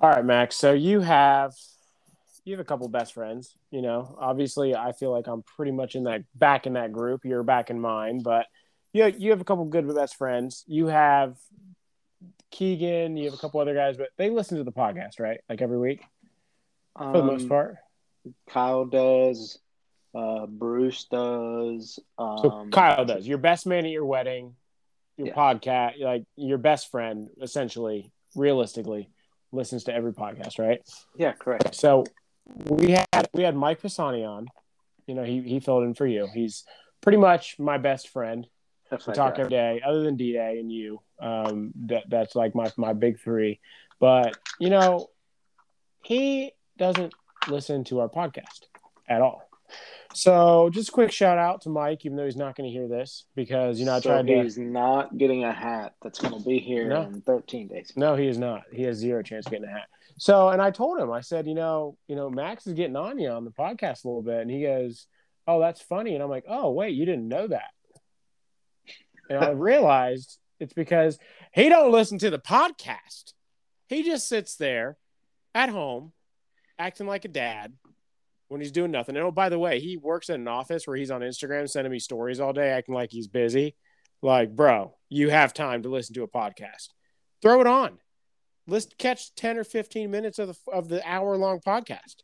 All right, Max. So you have you have a couple best friends. You know, obviously, I feel like I'm pretty much in that back in that group. You're back in mine, but you you have a couple good best friends. You have Keegan. You have a couple other guys, but they listen to the podcast, right? Like every week, for the most Um, part. Kyle does. Uh, Bruce does. Um, So Kyle does. Your best man at your wedding, your Yeah. podcast, like your best friend, essentially, realistically, listens to every podcast, right? Yeah, correct. So we had we had Mike Pisani on. You know, he he filled in for you. He's pretty much my best friend. That's We talk guy. every day, other than D Day and you. Um, that that's like my my big three. But you know, he doesn't listen to our podcast at all. So just a quick shout out to Mike, even though he's not going to hear this because you know I so tried to. he's not getting a hat that's going to be here No. in 13 days. No, he is not. He has zero chance of getting a hat. So, and I told him, I said, you know, you know, Max is getting on you on the podcast a little bit, and he goes, "Oh, that's funny," and I'm like, "Oh, wait, you didn't know that?" And I realized it's because he don't listen to the podcast. He just sits there at home, acting like a dad when he's doing nothing. And oh, by the way, he works in an office where he's on Instagram sending me stories all day, acting like he's busy. Like, bro, you have time to listen to a podcast. Throw it on. Let's catch 10 or 15 minutes of the of the hour long podcast.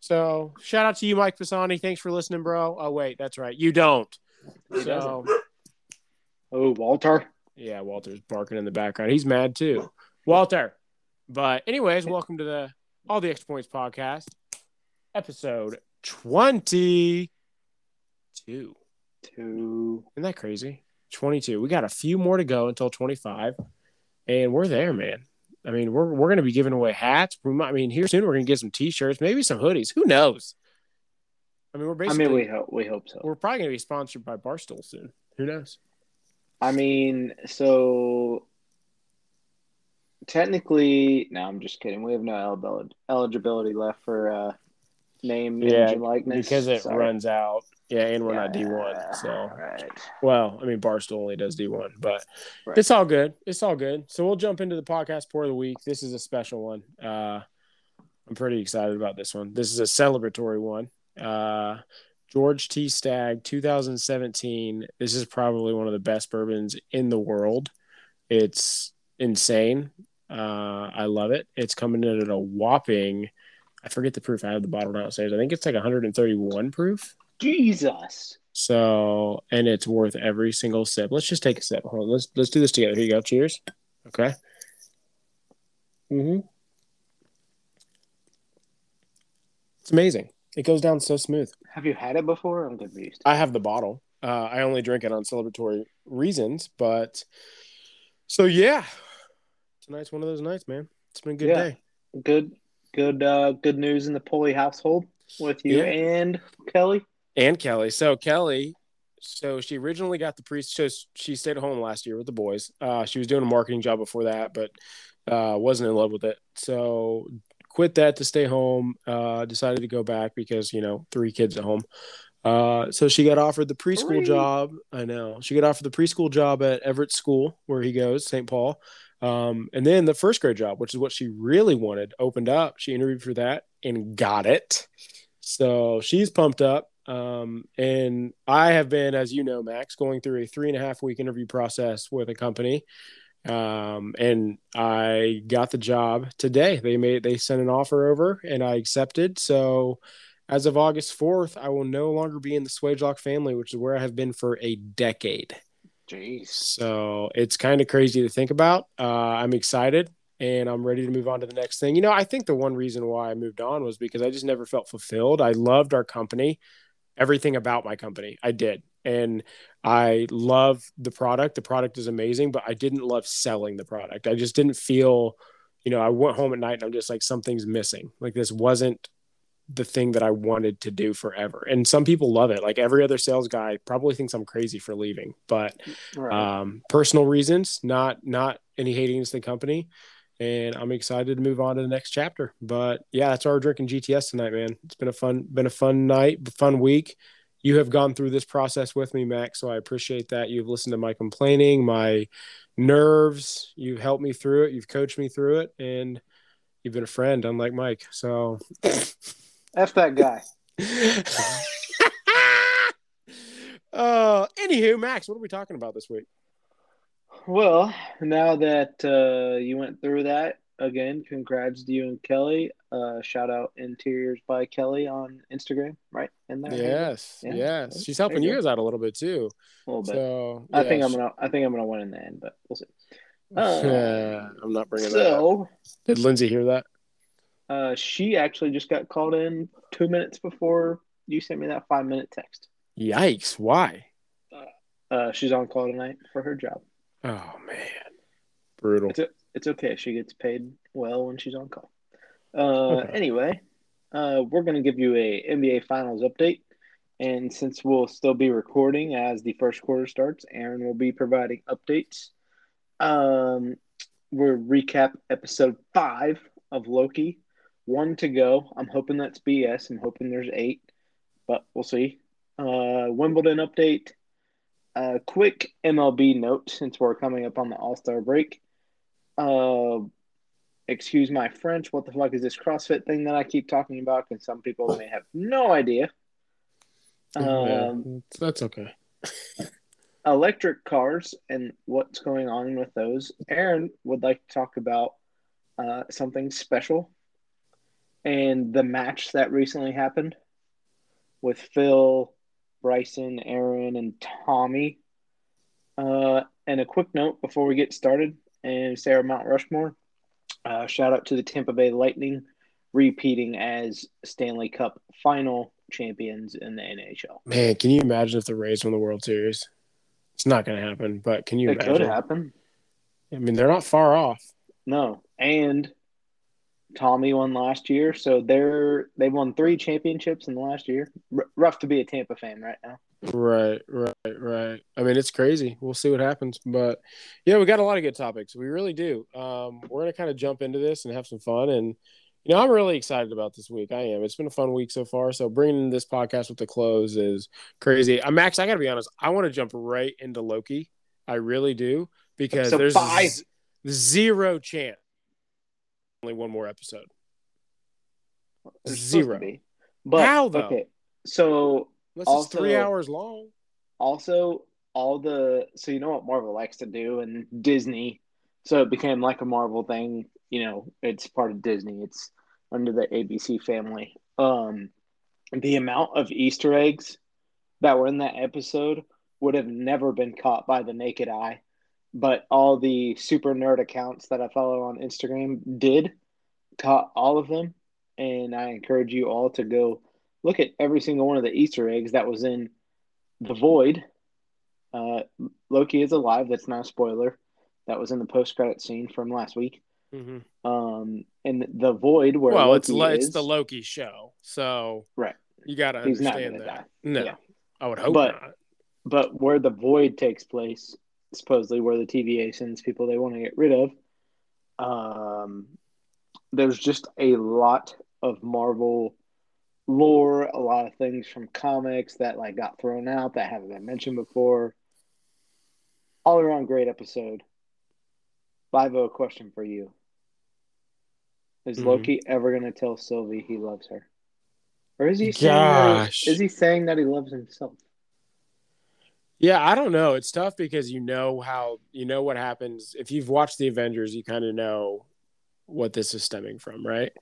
So shout out to you, Mike Pisani. Thanks for listening, bro. Oh, wait, that's right. You don't. He So Oh, Walter. yeah, Walter's barking in the background. He's mad too. Walter. But anyways, welcome to the All the Extra Points podcast, episode 22. Two. Isn't that crazy? 22. We got a few more to go until 25, and we're there, man. I mean, we're we're gonna be giving away hats. We might, I mean, here soon we're gonna get some t-shirts, maybe some hoodies. Who knows? I mean, we're basically. I mean, we hope we hope so. we're probably gonna be sponsored by Barstool soon. Who knows? I mean, so technically, no, I'm just kidding. We have no eligibility eligibility left for uh, name, Yeah, likeness Because it Sorry. runs out. Yeah, and we're not D1. So, right. well, I mean, Barstool only does D1, but Right. it's all good. It's all good. So we'll jump into the podcast pour of the week. This is a special one. Uh, I'm pretty excited about this one. This is a celebratory one. Uh, George T. Stagg, 2017. This is probably one of the best bourbons in the world. It's insane. Uh, I love it. It's coming in at a whopping, I forget the proof. I have the bottle downstairs. I think it's like 131 proof. Jesus. So, and it's worth every single sip. Let's just take a sip. Hold on. Let's let's do this together. Here you go. Cheers. Okay. Mm-hmm. It's amazing. It goes down so smooth. Have you had it before? I'm confused. I have the bottle. Uh, I only drink it on celebratory reasons, but so yeah, tonight's one of those nights, man. It's been a good Yeah. day. Good, good, uh, good news in the Pulley household with you Yeah. and Kelly. and Kelly. So Kelly, so she originally got the pre. So she stayed at home last year with the boys. Uh, she was doing a marketing job before that, but uh, wasn't in love with it. So quit that to stay home. Uh, decided to go back because you know three kids at home. Uh, so she got offered the preschool Three. job. I know she got offered the preschool job at Everett School where he goes, St. Paul. Um, and then the first grade job, which is what she really wanted, opened up. She interviewed for that and got it. So she's pumped up. Um, and I have been, as you know, Max, going through a three and a half week interview process with a company. Um, and I got the job today. They made, they sent an offer over and I accepted. So as of August 4th, I will no longer be in the Swagelok family, which is where I have been for a decade. Jeez. So it's kind of crazy to think about. Uh, I'm excited and I'm ready to move on to the next thing. You know, I think the one reason why I moved on was because I just never felt fulfilled. I loved our company, everything about my company. I did. And I love the product. The product is amazing, but I didn't love selling the product. I just didn't feel, you know, I went home at night and I'm just like, something's missing. Like this wasn't the thing that I wanted to do forever. And some people love it. Like every other sales guy probably thinks I'm crazy for leaving, but Right. um, personal reasons, not not any hating against the company. And I'm excited to move on to the next chapter. But yeah, that's why we're drinking GTS tonight, man. It's been a fun, been a fun night, fun week. You have gone through this process with me, Max. So I appreciate that. You've listened to my complaining, my nerves. You've helped me through it. You've coached me through it, and You've been a friend, unlike Mike. So F that guy. uh anywho, Max, what are we talking about this week? Well, now that uh, you went through that again, congrats to you and Kelly. Uh, shout out Interiors by Kelly on Instagram, right? In there. Yes, Yeah. yes. She's helping you you guys out a little bit too. A little bit. So I think I'm gonna. I think I'm gonna win in the end, but we'll see. she- Uh, I'm not bringing that up. so, Did Lindsay hear that? Uh, she actually just got called in two minutes before you sent me that five minute text. Yikes! Why? Uh, she's on call tonight for her job. Oh man, brutal. It's, it's okay. She gets paid well when she's on call. Uh, Okay. Anyway, uh, we're going to give you a NBA Finals update. And since we'll still be recording as the first quarter starts, Aaron will be providing updates. Um, we'll recap episode five of Loki. One to go. I'm hoping that's BS. I'm hoping there's eight, but we'll see. Uh, Wimbledon update. A quick MLB note since we're coming up on the All Star break. Uh, excuse my French. What the fuck is this CrossFit thing that I keep talking about? Because some people may have no idea. Yeah, Um, that's okay. electric cars and what's going on with those. Aaron would like to talk about uh, something special and the match that recently happened with Phil, Bryson, Aaron, and Tommy. Uh, and a quick note before we get started and Sarah Mount Rushmore. Uh, shout out to the Tampa Bay Lightning repeating as Stanley Cup final champions in the NHL. Man, can you imagine if the Rays won the World Series? It's not going to happen, but can you It imagine? could happen. I mean, they're not far off. No, and Tommy won last year, so they're they've won three championships in the last year. R- rough to be a Tampa fan right now. Right, right, right. I mean, it's crazy. We'll see what happens, but yeah, we got a lot of good topics. We really do. Um, we're gonna kind of jump into this and have some fun, and you know, I'm really excited about this week. I am. It's been a fun week so far. So bringing this podcast with the close is crazy. Uh, Max, I got to be honest. I want to jump right into Loki. I really do because Episode there's z- zero chance. Only one more episode. Zero. But How, though? okay, so this Also- it's three hours long. also all the so you know what Marvel likes to do and Disney, so it became like a Marvel thing. You know, it's part of Disney. It's under the ABC family. Um, the amount of Easter eggs that were in that episode would have never been caught by the naked eye, but all the super nerd accounts that I follow on Instagram did caught all of them, and I encourage you all to go look at every single one of the Easter eggs that was in the Void. Uh, Loki is alive. That's not a spoiler. That was in the post credit scene from last week. Mm-hmm. Um, and the Void where well, Loki it's lo- it's the Loki show, so Right. You got to understand that. die. No, Yeah. I would hope But- not. but where the Void takes place, supposedly where the TVA sends people they want to get rid of. Um, there's just a lot of Marvel lore, a lot of things from comics that like got thrown out that haven't been mentioned before. All around great episode. Live a question for you. Is Mhm. Loki ever gonna tell Sylvie he loves her? Or is he saying is he saying that he loves himself? Yeah, I don't know. It's tough because you know how you know what happens if you've watched the Avengers. You kind of know what this is stemming from, right?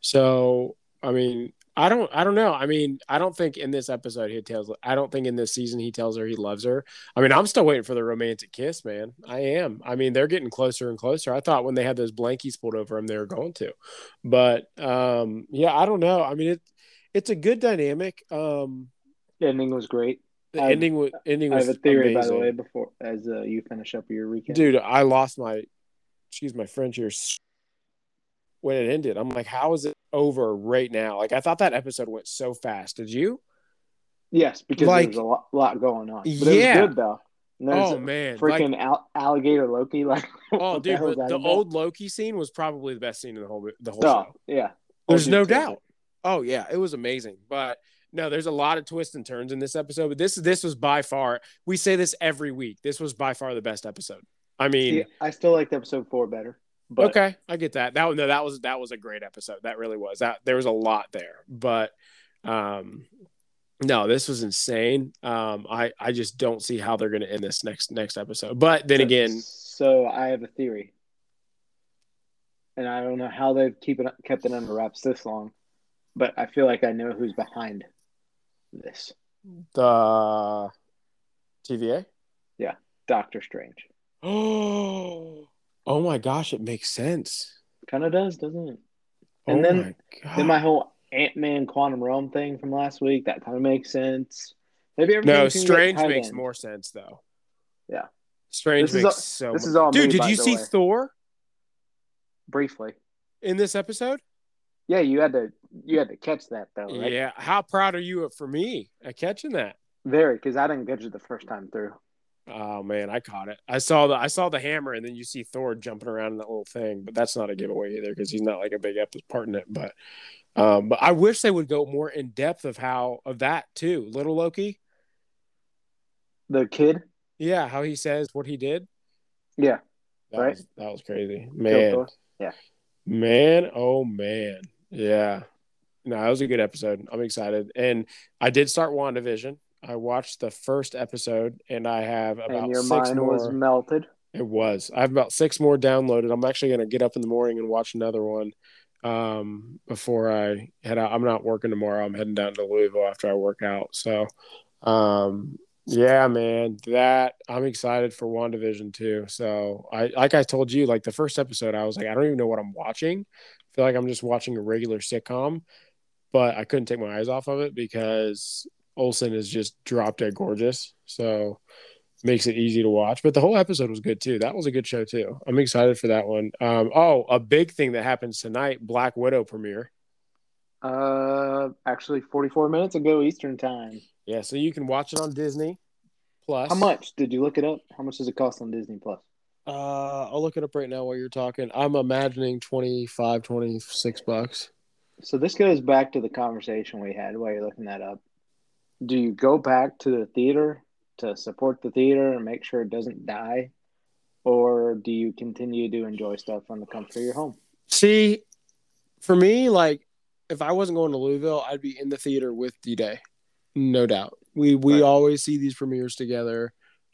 So, I mean, I don't, I don't know. I mean, I don't think in this episode he tells. I don't think in this season he tells her he loves her. I mean, I'm still waiting for the romantic kiss, man. I am. I mean, they're getting closer and closer. I thought when they had those blankies pulled over him, they were going to, but um, yeah, I don't know. I mean, it, it's a good dynamic. Um, The ending was great. The I've- ending was ending I have a theory, by the way, before as uh, you finish up your recap. dude i lost my excuse my french here when it ended i'm like how is it over right now like i thought that episode went so fast did you Yes, because Like- there's a lot, lot going on. But Yeah. it was good though. Oh man freaking like, al- alligator Loki. Like, oh the dude hell is but that the old loki scene was probably the best scene in the whole the whole Oh, show yeah. there's no doubt it. oh yeah it was amazing but no there's a lot of twists and turns in this episode but this this was by far we say this every week this was by far the best episode i mean See, I still liked episode four better. But okay, I get that. That no, that was that was a great episode. That really was. That there was a lot there, but um, no, this was insane. Um, I I just don't see how they're going to end this next next episode. But then so, again, so I have a theory, and I don't know how they've keep it kept it under wraps this long, but I feel like I know who's behind this. the TVA. Yeah, Doctor Strange. Oh, oh my gosh, it makes sense. Kind of does, doesn't it? Oh And then- my. Then my whole Ant Man Quantum Realm thing from last week that kind of makes sense. Maybe no, everything can get Strange makes more sense though. Yeah. Strange This is makes all- so. this much- is all Dude, me, did you see way. Thor briefly. in this episode? Yeah, you had to you had to catch that though, right? Yeah. How proud are you for me at catching that? Very, because I didn't catch it the first time through. Oh man, I caught it. I saw the I saw the hammer, and then you see Thor jumping around in that little thing. But that's not a giveaway either because he's not like a big epic part in it. But um, but I wish they would go more in depth of how of that too. Little Loki, The kid, yeah, how he says what he did. yeah, That Right. was that was crazy, man. Yeah. Man, oh man, yeah. No, that was a good episode. I'm excited, and I did start WandaVision. I watched the first episode, and I have about and your six mind more. was melted. It was. I have about six more downloaded. I'm actually going to get up in the morning and watch another one um, before I head out. I'm not working tomorrow. I'm heading down to Louisville after I work out. So, um, yeah, man, that I'm excited for WandaVision too. So, I like I told you, like the first episode, I was like, I don't even know what I'm watching. I feel like I'm just watching a regular sitcom, but I couldn't take my eyes off of it because Olsen is just drop dead gorgeous. So, makes it easy to watch. But the whole episode was good too. That was a good show too. I'm excited for that one. Um, oh, a big thing that happens tonight: Black Widow premiere. Uh, actually, 44 minutes ago Eastern time. Yeah, so you can watch it on Disney Plus. How much did you look it up? How much does it cost on Disney Plus? Uh, I'll look it up right now while you're talking. I'm imagining 25, 26 bucks. So this goes back to the conversation we had while you're looking that up. Do you go back to the theater to support the theater and make sure it doesn't die, or do you continue to enjoy stuff from the comfort of your home? See, for me, like if I wasn't going to Louisville, I'd be in the theater with D Day, no doubt. We we Right. always see these premieres together.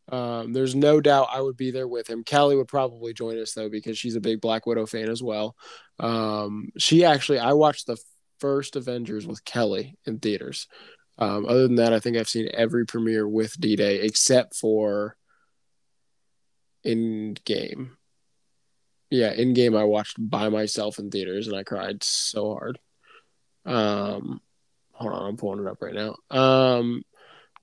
Um, there's no doubt I would be there with him. Callie would probably join us though because she's a big Black Widow fan as well. Um, she actually, I watched the first Avengers with Kelly in theaters. Um, other than that, I think I've seen every premiere with D Day except for Endgame. Yeah, Endgame I watched by myself in theaters and I cried so hard. Um hold on, I'm pulling it up right now. Um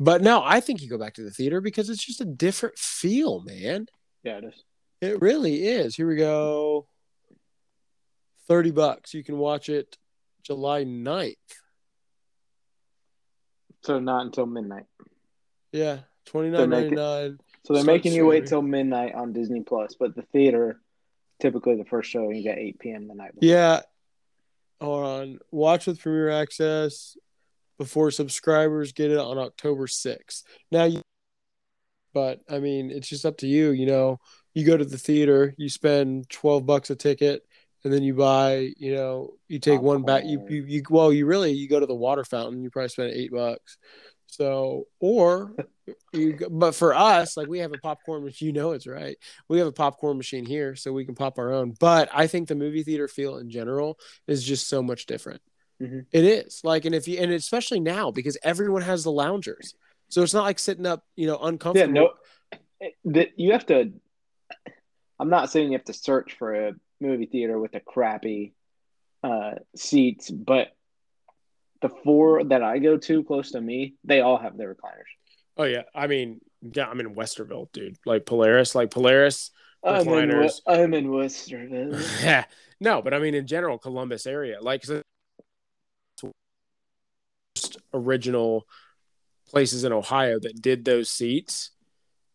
but no, I think you go back to the theater because it's just a different feel, man. Yeah, it is. It really is. Here we go. 30 bucks. You can watch it July 9th. So not until midnight. Yeah, So 29.99. So they're making you wait till midnight on Disney Plus, but the theater, typically the first show you get 8 p.m. the night before. Yeah. Hold on. Watch with Premier Access before subscribers get it on October 6th. Now you but I mean, it's just up to you, you know. You go to the theater, you spend 12 bucks a ticket and then you buy, you know, you take one back you, you you well, you really you go to the water fountain, you probably spend 8 bucks. So, or you but for us, like we have a popcorn machine, you know it's right. We have a popcorn machine here so we can pop our own. But I think the movie theater feel in general is just so much different. Mhm. It is. Like and if you and especially now because everyone has the loungers. So it's not like sitting up, you know, uncomfortable. Yeah, uncomfortable. no, that you have to. I'm not saying you have to search for a movie theater with a crappy uh, seats, but the four that I go to close to me, they all have their recliners. Oh yeah. I mean, yeah, I'm in Westerville, dude. Like Polaris, like Polaris. I'm in, Recliners. I'm in Worcester. Yeah. no, but I mean in general, Columbus area, like so- original places in Ohio that did those seats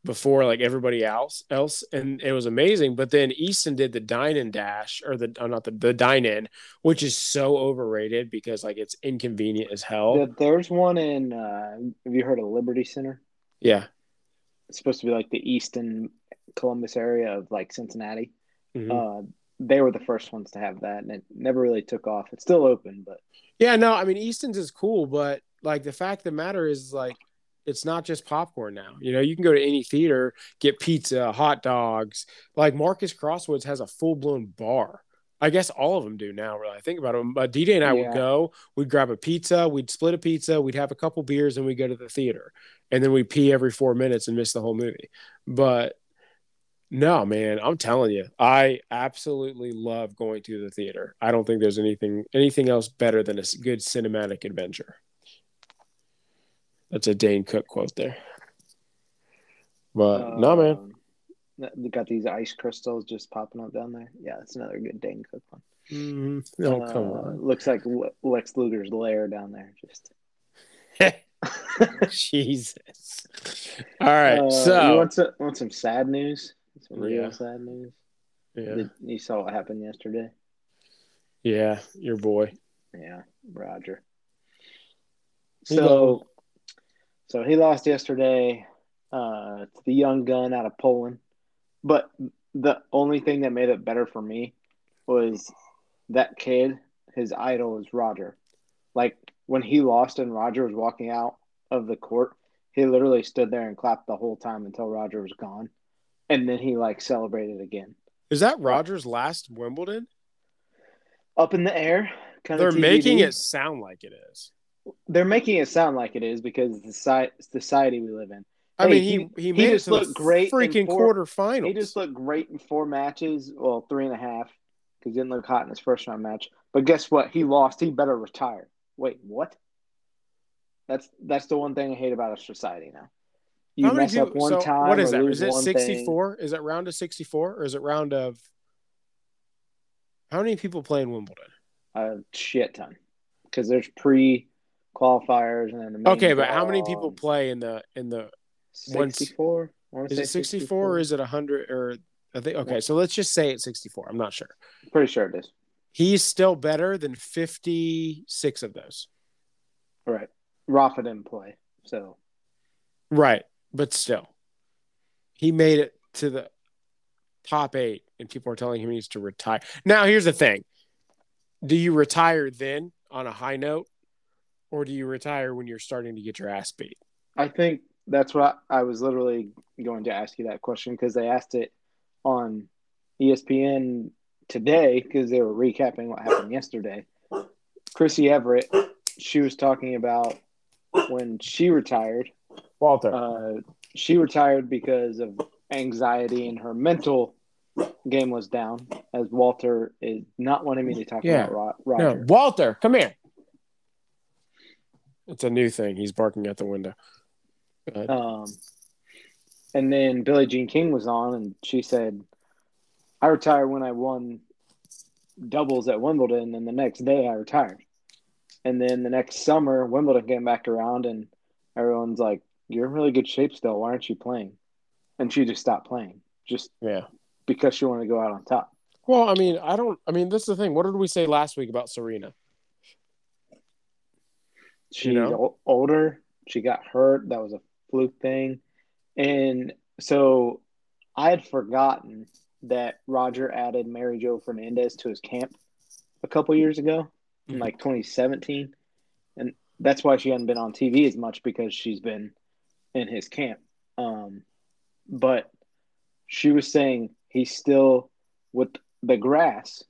before like everybody else else and it was amazing but then easton did the dine and dash or the oh, not the, the dine in which is so overrated because like it's inconvenient as hell There's one in. Uh, have you heard of Liberty Center? yeah It's supposed to be like the Easton Columbus area of like Cincinnati. Mhm. Uh, they were the first ones to have that, and it never really took off. It's still open, but Yeah, no, I mean Easton's is cool, but like the fact of the matter is like it's not just popcorn now. You know, you can go to any theater, get pizza, hot dogs. Like Marcus Crosswoods has a full blown bar. I guess all of them do now. Really, I think about them. But DJ and I Yeah. would go. We'd grab a pizza. We'd split a pizza. We'd have a couple beers, and we would go to the theater. And then we pee every four minutes and miss the whole movie. But no, man, I'm telling you, I absolutely love going to the theater. I don't think there's anything anything else better than a good cinematic adventure. That's a Dane Cook quote there. But no, man. um, They got these ice crystals just popping up down there. Yeah, that's another good Dane Cook one. Mhm. Oh, come Uh, on. Looks like Lex Luger's lair down there. Just Jesus. All right. Uh, so, you want some, want some sad news? Some real Yeah. sad news. yeah. You saw what happened yesterday. Yeah. Your boy. Yeah, Roger. So, so he lost yesterday uh, to the young gun out of Poland. But the only thing that made it better for me was that kid. His idol is Roger. Like when he lost and Roger was walking out of the court, he literally stood there and clapped the whole time until Roger was gone, and then he like celebrated again. Is that Rogers' last Wimbledon? Up in the air, kind They're making it sound like it is. They're making it sound like it is because the society, society we live in. I Hey, mean, he- he he, just it to looked the great freaking four- quarterfinals. He just looked great in four matches. Well, three and a half because he didn't look hot in his first round match. But guess what? He lost. He better retire. Wait, what? That's that's the one thing I hate about our society now. You How many mess up people- one so time. What is that? Is it one thing. 64? Is it round of 64 or is it round of How many people play in Wimbledon? A shit ton because there's pre qualifiers and then the main Okay, but how many people play in the in the 64. I Is it 64 or is it 100 or I think okay, so let's just say it's 64. I'm not sure. Pretty sure it is. He's still better than 56 of those. All right. Rafa didn't play, so Right, but still. He made it to the top 8 and people are telling him he needs to retire. Now, here's the thing. Do you retire then on a high note or do you retire when you're starting to get your ass beat? I think that's what I was literally going to ask you that question because they asked it on ESPN today because they were recapping what happened yesterday. Chrissy Evert, she was talking about when she retired. Walter. Uh, she retired because of anxiety and her mental game was down. As Walter is not wanting me to talk Yeah. about Ro- no, Roger. Walter, come here. It's a new thing. He's barking at the window. Um, and then Billie Jean King was on, and she said, "I retired when I won doubles at Wimbledon, and the next day I retired." And then the next summer, Wimbledon came back around, and everyone's like, "You're in really good shape still. Why aren't you playing?" And she just stopped playing, just yeah. because she wanted to go out on top. Well, I mean, I don't. I mean, this is the thing. What did we say last week about Serena? She's know? older. She got hurt. That was a fluke thing. And so I had forgotten that Roger added Mary Joe Fernandez to his camp a couple years ago in Mhm. like 2017. And that's why she hadn't been on TV as much because she's been in his camp. Um, but she was saying he's still with the grass.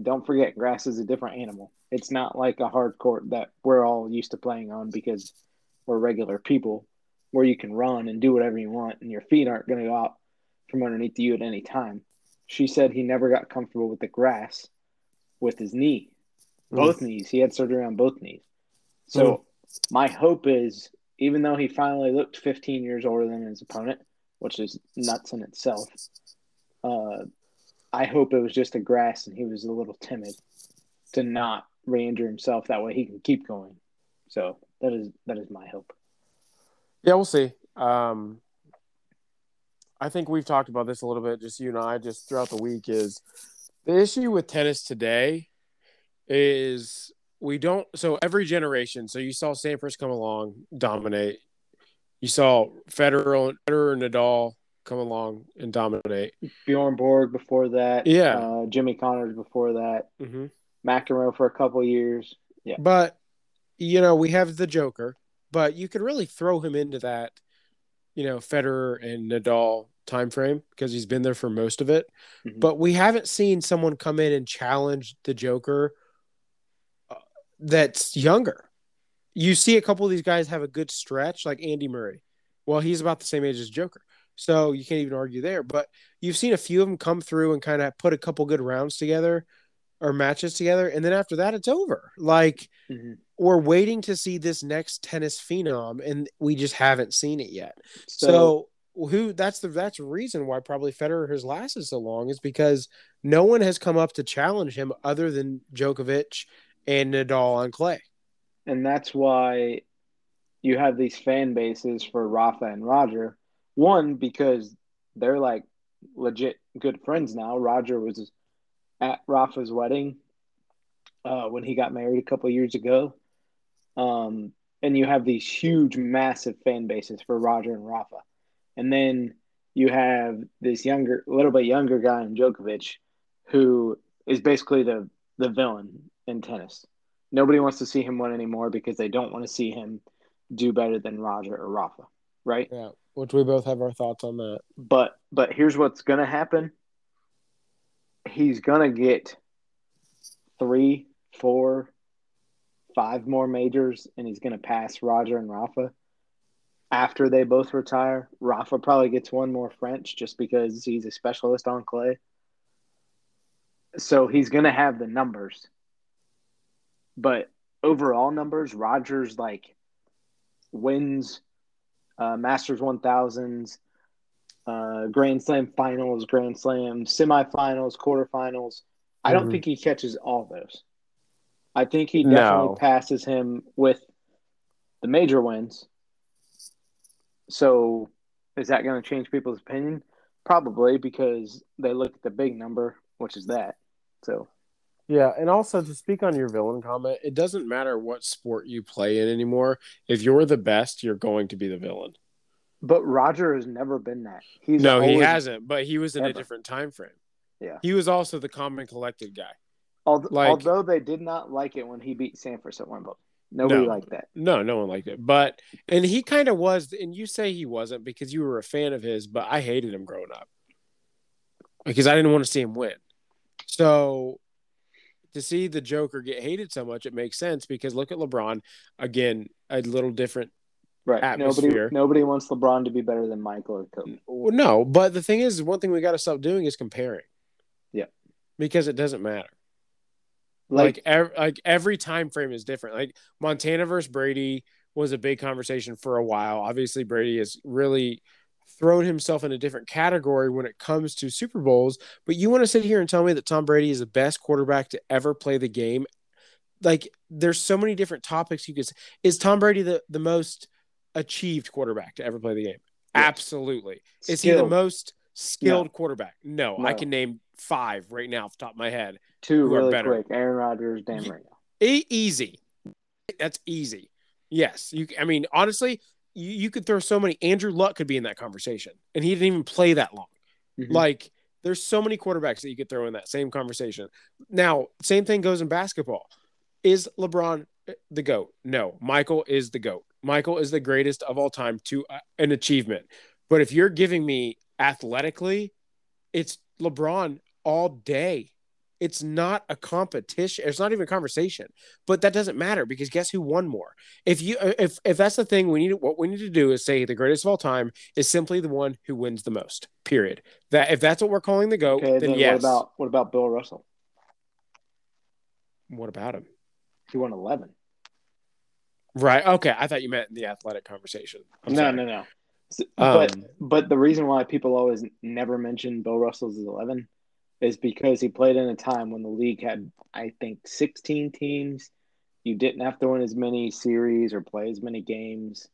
Don't forget, grass is a different animal. It's not like a hard court that we're all used to playing on because we're regular people where you can run and do whatever you want and your feet aren't going to go out from underneath you at any time. She said he never got comfortable with the grass with his knee, both knees. He had surgery on both knees. So my hope is, even though he finally looked 15 years older than his opponent, which is nuts in itself, uh, I hope it was just a grass and he was a little timid to not re-injure himself. That way he can keep going. So that is that is my hope. Yeah, we'll see. Um, I think we've talked about this a little bit, just you and I, just throughout the week. Is the issue with tennis today is we don't. So every generation. So you saw Sampras come along, dominate. You saw Federer, Federer, Nadal come along and dominate. Bjorn Borg before that. Yeah. Uh, Jimmy Connors before that. Mm-hmm. McEnroe for a couple years. Yeah. But you know, we have the Joker, but you could really throw him into that, you know, Federer and Nadal time frame because he's been there for most of it. Mhm. But we haven't seen someone come in and challenge the Joker that's younger. You see a couple of these guys have a good stretch, like Andy Murray. Well, he's about the same age as Joker. So you can't even argue there. But you've seen a few of them come through and kind of put a couple good rounds together or matches together. And then after that, it's over. Like, Mhm. we're waiting to see this next tennis phenom, and we just haven't seen it yet. So, So, who that's the that's the reason why probably Federer has lasted so long is because no one has come up to challenge him other than Djokovic and Nadal on clay. and that's why you have these fan bases for Rafa and Roger. One, because they're like legit good friends now. Roger was at Rafa's wedding uh, when he got married a couple years ago. Um, and you have these huge, massive fan bases for Roger and Rafa. And then you have this younger, little bit younger guy in Djokovic, who is basically the the villain in tennis. Nobody wants to see him win anymore because they don't want to see him do better than Roger or Rafa, right? Yeah, which we both have our thoughts on that. But but here's what's gonna happen. He's gonna get three, four, five more majors, and he's gonna pass Roger and Rafa. After they both retire, Rafa probably gets one more French just because he's a specialist on clay. So he's gonna have the numbers. But overall numbers, Rogers like wins uh, Masters 1000s, uh, Grand Slam finals, Grand Slam semifinals, quarterfinals. I don't Mhm. think he catches all those. I think he definitely No. passes him with the major wins. So, is that going to change people's opinion? Probably because they look at the big number, which is that. So, Yeah, and also to speak on your villain comment, it doesn't matter what sport you play in anymore. If you're the best, you're going to be the villain. but Roger has never been that. He's no, he hasn't, but he was in a different time frame. Yeah. He was also the calm and collected guy. Although, like- although they did not like it when he beat Sanford at Wimbledon. Nobody No. liked that. No, no one liked it. But and he kind of was, and you say he wasn't because you were a fan of his, but I hated him growing up because I didn't want to see him win. So to see the Joker get hated so much, it makes sense because look at LeBron again, a little different. Right. Atmosphere. Nobody nobody wants LeBron to be better than Michael or Kobe. No, but the thing is, one thing we got to stop doing is comparing. Yeah. because it doesn't matter. Like, like ev- like every time frame is different. Like Montana versus Brady was a big conversation for a while. Obviously, Brady is really thrown himself in a different category when it comes to Super Bowls. But you want to sit here and tell me that Tom Brady is the best quarterback to ever play the game? Like, there's so many different topics you could. Say. Is Tom Brady the the most achieved quarterback to ever play the game? Absolutely. Is he the most skilled quarterback? No, I can name five right now off the top of my head. two really better? quick? Aaron Rodgers, Dan Marino. E- easy. That's easy. Yes, you. I mean, honestly, you, you could throw so many. Andrew Luck could be in that conversation, and he didn't even play that long. Mhm. Like, there's so many quarterbacks that you could throw in that same conversation. Now, same thing goes in basketball. Is LeBron the goat? No, Michael is the goat. Michael is the greatest of all time to uh, an achievement. But if you're giving me athletically, it's LeBron all day. It's not a competition. It's not even a conversation. But that doesn't matter because guess who won more? If you if if that's the thing we need what we need to do is say the greatest of all time is simply the one who wins the most. Period. That if that's what we're calling the goat, Okay, then, then yes. what about what about Bill Russell? what about him? He won eleven. Right. Okay. I thought you meant the athletic conversation. I'm no, sorry. no, no. S- but Um, but the reason why people always never mention Bill Russell's is eleven is because he played in a time when the league had, I think, sixteen teams. You didn't have to win as many series or play as many games.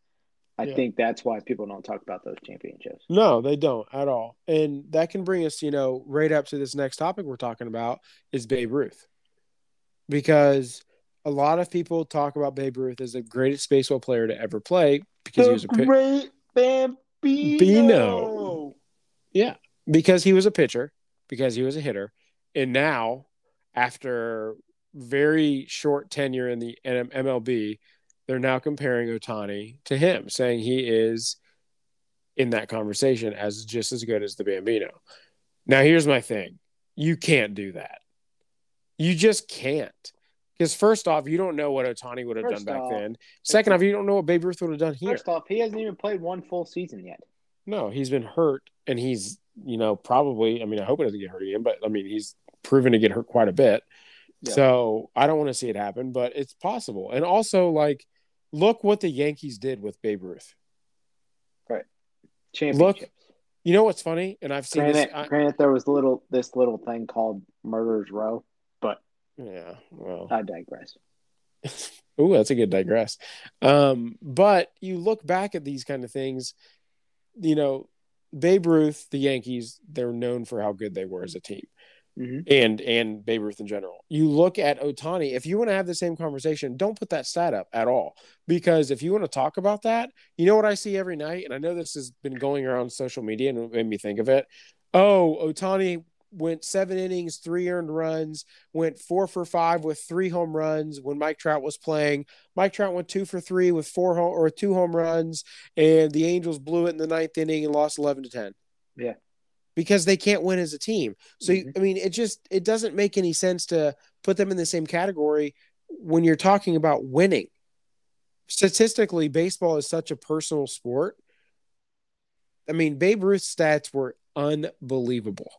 I Yeah. think that's why people don't talk about those championships. No, they don't at all. And that can bring us, you know, right up to this next topic we're talking about is Babe Ruth. Because a lot of people talk about Babe Ruth as the greatest baseball player to ever play because he was a pi- great Bambino. Bino. Yeah, because he was a pitcher, because he was a hitter, and now after very short tenure in the MLB, they're now comparing Ohtani to him, saying he is in that conversation as just as good as the Bambino. Now, here's my thing you can't do that. You just can't. Because first off, you don't know what Ohtani would have First done back off- then. Second off, you don't know what Babe Ruth would have done here. First off, he hasn't even played one full season yet. No, he's been hurt, and he's you know probably. I mean, I hope it doesn't get hurt again, but I mean, he's proven to get hurt quite a bit. Yeah. So I don't want to see it happen, but it's possible. And also, like, look what the Yankees did with Babe Ruth. Championships. You know what's funny? And I've seen Granted, this. I, granted, there was little this little thing called Murderers Row, but yeah, well, I digress. Ooh, that's a good digress. Um, but you look back at these kind of things, you know, Babe Ruth, the Yankees, they're known for how good they were as a team. hmm and and Babe Ruth in general. You look at Ohtani. If you want to have the same conversation, don't put that stat up at all. Because if you want to talk about that, you know what I see every night, and I know this has been going around social media and it made me think of it. Oh, Ohtani went seven innings, three earned runs, went four for five with three home runs when Mike Trout was playing. Mike Trout went two for three with four home or two home runs, and the Angels blew it in the ninth inning and lost eleven to ten. Yeah. Because they can't win as a team. So Mhm. I mean, it just it doesn't make any sense to put them in the same category when you're talking about winning. Statistically, baseball is such a personal sport. I mean, Babe Ruth's stats were unbelievable.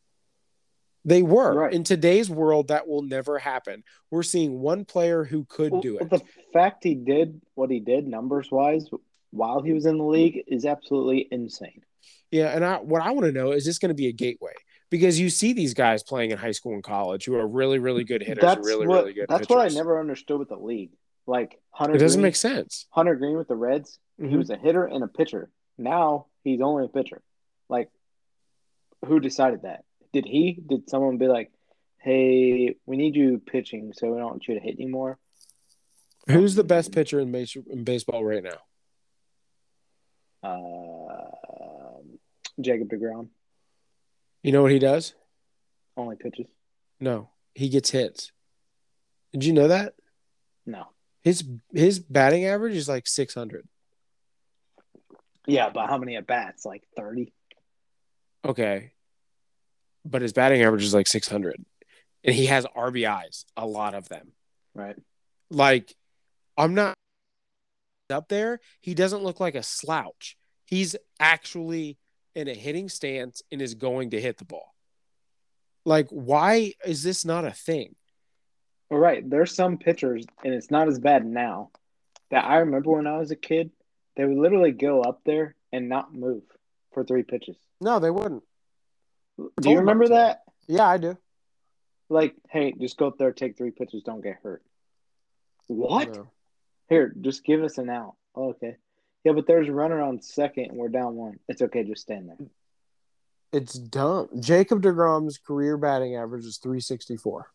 They were. Right. In today's world, that will never happen. We're seeing one player who could Well, do it. The fact he did what he did numbers wise while he was in the league is absolutely insane. Yeah, and I what I want to know is this going to be a gateway because you see these guys playing in high school and college who are really, really good hitters, That's really, what really good. that's what I never understood with the league. Like Hunter It doesn't Green, make sense. Hunter Greene with the Reds, he Mhm. was a hitter and a pitcher. Now he's only a pitcher. Like, who decided that? Did he? Did someone be like, "Hey, we need you pitching, so we don't want you to hit anymore"? Who's the best pitcher in, base, in baseball right now? Uh, Jacob Degrom You know what he does? only pitches. No, he gets hits. Did you know that No. his his batting average is like six hundred? Yeah, but how many at bats? Like thirty. Okay, but his batting average is like six hundred, and he has RBIs, a lot of them. Right. Like, I'm not up there. He doesn't look like a slouch. He's actually in a hitting stance and is going to hit the ball. Like, why is this not a thing? All right. There's some pitchers, and it's not as bad now. That I remember when I was a kid, they would literally go up there and not move for three pitches. No, they wouldn't. Do you remember that? Yeah, I do. Like, hey, just go up there, take three pitches, don't get hurt. What? No. Here, just give us an out. Oh, okay. Yeah, but there's a runner on second, and we're down one. It's okay, just stand there. It's dumb. Jacob DeGrom's career batting average is 364.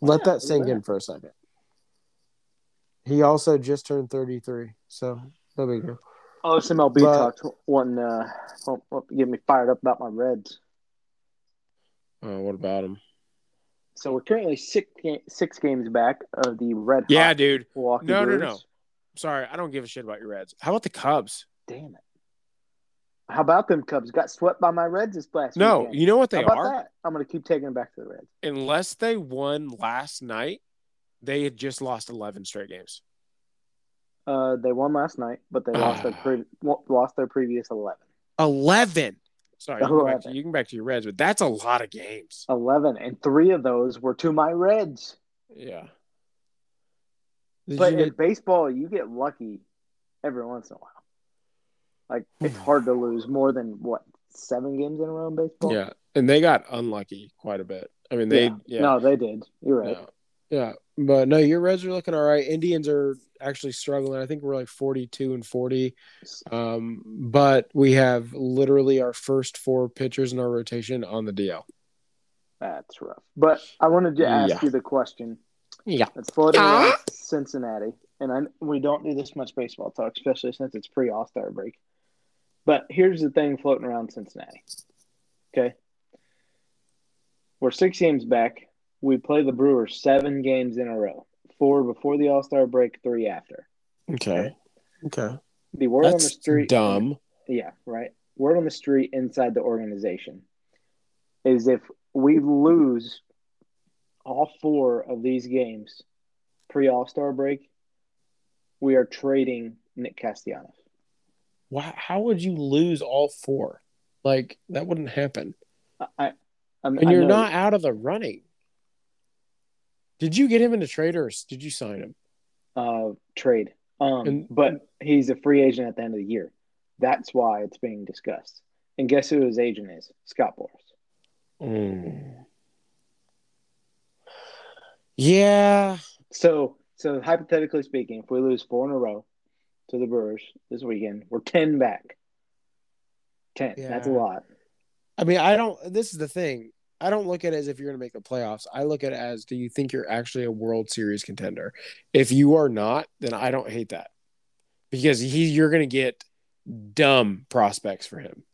Let that sink in for a second. He also just turned 33, so no big deal. Oh, this MLB But- talk one uh, well, well, get me fired up about my Reds. Uh, what about him? So we're currently six ga- six games back of the Red. Yeah, dude. Milwaukee No, no, Brewers. no. Sorry, I don't give a shit about your Reds. How about the Cubs? Damn it! How about them Cubs? Got swept by my Reds this last No, weekend. you know what How they about are? that? I'm gonna keep taking them back to the Reds. Unless they won last night, they had just lost 11 straight games. Uh, they won last night, but they lost their pre- lost their previous eleven. 11. Sorry, you can, back to, you can back to your Reds, but that's a lot of games. 11 and three of those were to my Reds. Yeah. Did But you in know- baseball, you get lucky every once in a while. Like it's hard to lose more than what seven games in a row in baseball. yeah, and they got unlucky quite a bit. I mean, they yeah, No, they did. You're right. yeah, yeah. But no, your Reds are looking all right. Indians are actually struggling. I think we're like forty-two and forty. Um, but we have literally our first four pitchers in our rotation on the DL. That's rough. But I wanted to ask Yeah. you the question. Yeah. It's floating Ah. around Cincinnati, and I, we don't do this much baseball talk, especially since it's pre All Star break. But here's the thing floating around Cincinnati: Okay. We're six games back. We play the Brewers seven games in a row. Four before the All Star break, three after. Okay. Okay. The word on the That's street dumb. Yeah, right. Word on the street inside the organization is if we lose all four of these games pre All Star break, we are trading Nick Castellanos. Why, how would you lose all four? Like that wouldn't happen. I, I, I'm- And you're know- not out of the running. Did you get him into trade or did you sign him? uh, trade. Um, And- but he's a free agent at the end of the year. That's why it's being discussed. And guess who his agent is? Scott Boras. Mm. Yeah. So, so hypothetically speaking, if we lose four in a row to the Brewers this weekend, we're ten back. Ten. That's a lot. I mean, I don't. This is the thing. I don't look at it as if you're going to make the playoffs. I look at it as do you think you're actually a World Series contender? If you are not, then I don't hate that because he you're going to get dumb prospects for him.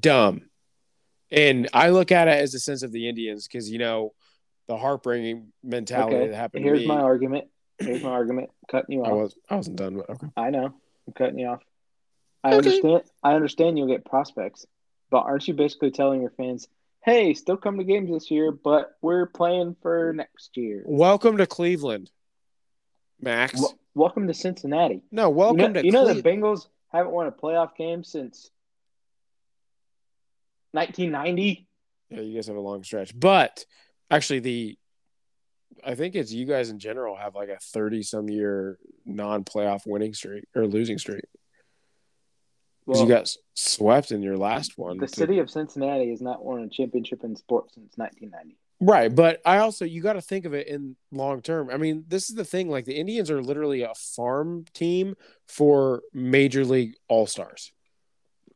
Dumb. And I look at it as a sense of the Indians because you know the heartbreaking mentality Okay. that happened. Here's my argument. Here's my argument. Cutting you I off. was I wasn't done with okay. I know. I'm cutting you off. I Okay. understand. I understand you'll get prospects, but aren't you basically telling your fans, "Hey, still come to games this year, but we're playing for next year." Welcome to Cleveland, Max. Wel- welcome to Cincinnati. no, You welcome know, to you know Cle- the Bengals haven't won a playoff game since 1990. Yeah, you guys have a long stretch. But actually the I think it's you guys in general have like a 30 some year non playoff winning streak or losing streak. Well, you got swept in your last one. the city of Cincinnati has not won a championship in sports since 1990. Right, but I also you got to think of it in long term. I mean, this is the thing like the Indians are literally a farm team for major league all-stars.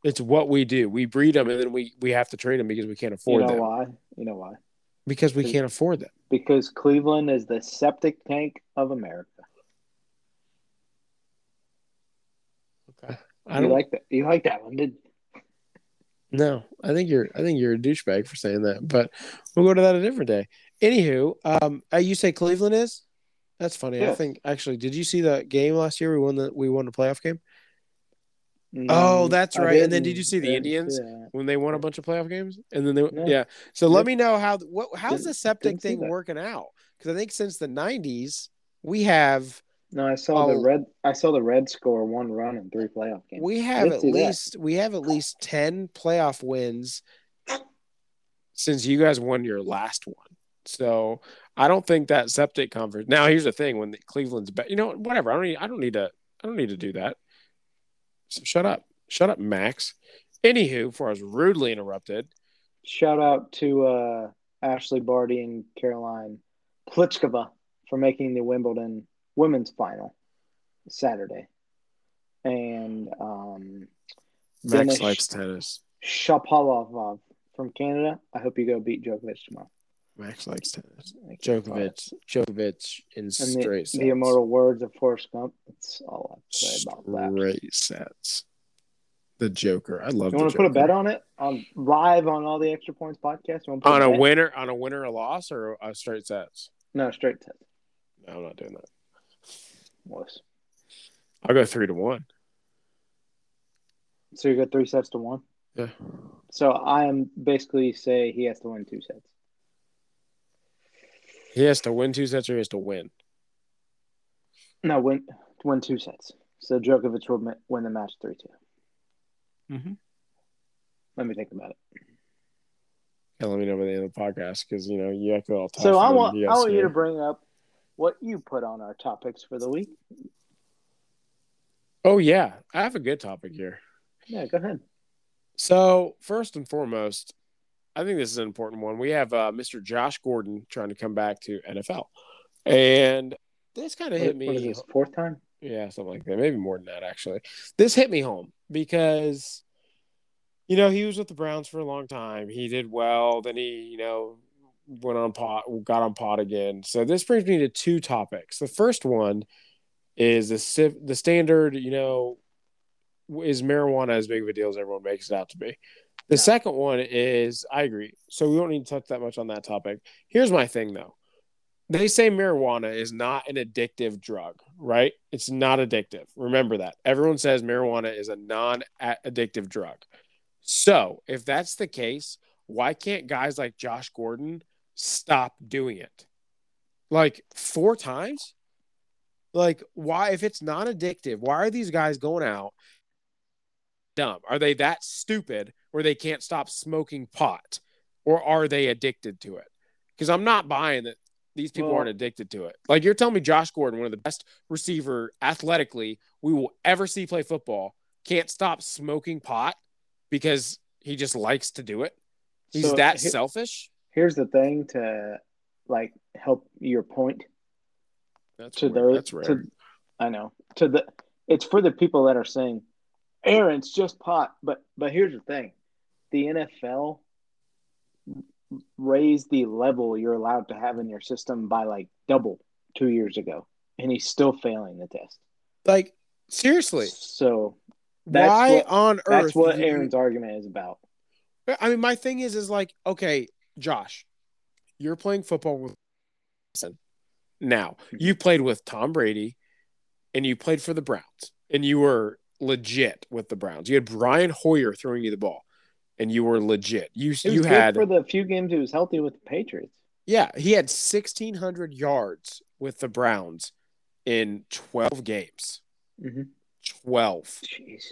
It's what we do. We breed them and then we we have to trade them because we can't afford You know them. why? You know why? Because we can't afford them. Because Cleveland is the septic tank of America. Okay. I You like that? You like that one, did? No, I think you're I think you're a douchebag for saying that, but we'll go to that a different day. Anywho, um, uh, you say Cleveland is? That's funny. I think actually, did you see the game last year? We won the we won the playoff game Mm, Oh, that's right. And then didn't- you see the Indians? that. when they won a bunch of playoff games, and then they No. yeah. So let me know how what how's the septic thing working out? Because I think since the '90s we have No, I saw the Oh. red. I saw the red score one run in three playoff games. we have at see that. least we have at least ten playoff wins since you guys won your last one. So I don't think that septic conference. Now here's the thing: when the Cleveland's back, you know, whatever. I don't need. I don't need to. I don't need to do that. So shut up. Shut up, Max. Anywho, before I was rudely interrupted, Shout out to uh, Ashleigh Barty and Caroline Pliskova for making the Wimbledon women's final Saturday, and um, Max Denis likes tennis. Shapovalov from Canada. I hope you go beat Djokovic tomorrow. Max likes tennis. Thank you. Djokovic, Djokovic in And the, straight sets. the immortal words of Forrest Gump. That's all I have to say about that. Straight sets. The Joker. I love. You the want to put a bet on it on live on all the extra points podcast? You put on a bet? winner? On a winner, a loss, or a straight sets? No, straight test. No, I'm not doing that. Was. I'll go three to one. So you got three sets to one. Yeah. So I am basically say he has to win two sets. He has to win two sets, or he has to win. No, win win two sets. So Djokovic will ma- win the match three two. Mm-hmm. Let me think about it. Yeah, let me know by the end of the podcast because you know you have to all. tough So I want I want you to bring up what you put on our topics for the week. Oh yeah, I have a good topic here. Yeah, go ahead. So first and foremost, I think this is an important one. We have uh, Mr. Josh Gordon trying to come back to NFL, and this kind of hit me. this fourth time? Yeah, something like that. Maybe more than that, actually. This hit me home because, you know, he was with the Browns for a long time. He did well. Then he, you know, went on pot, got on pot again. So this brings me to two topics. The first one is the the standard, you know, is marijuana as big of a deal as everyone makes it out to be? The second one is I agree. So we don't need to touch that much on that topic. Here's my thing though. They say marijuana is not an addictive drug, right? It's not addictive. Remember that. Everyone says marijuana is a non addictive drug. So, if that's the case, why can't guys like Josh Gordon stop doing it? Like four times? Like, why, if it's non addictive, why are these guys going out dumb? Are they that stupid where they can't stop smoking pot? Or are they addicted to it? Because I'm not buying that these people well, aren't addicted to it. Like you're telling me Josh Gordon, one of the best receiver athletically we will ever see play football, can't stop smoking pot because he just likes to do it. He's so that he, selfish. Here's the thing to like help your point. That's to rare. That's rare. To, I know. To the it's for the people that are saying, Aaron's just pot. But but here's the thing. The NFL raised the level you're allowed to have in your system by like double two years ago. And he's still failing the test. Like seriously. So why what, on earth? That's what Aaron's argument is about. I mean, my thing is, is like, okay, Josh, you're playing football with. Now you played with Tom Brady, and you played for the Browns, and you were legit with the Browns. You had Brian Hoyer throwing you the ball, and you were legit. You you had for the few games he was healthy with the Patriots. Yeah, he had sixteen hundred yards with the Browns in twelve games. Mm-hmm. 12. Jeez.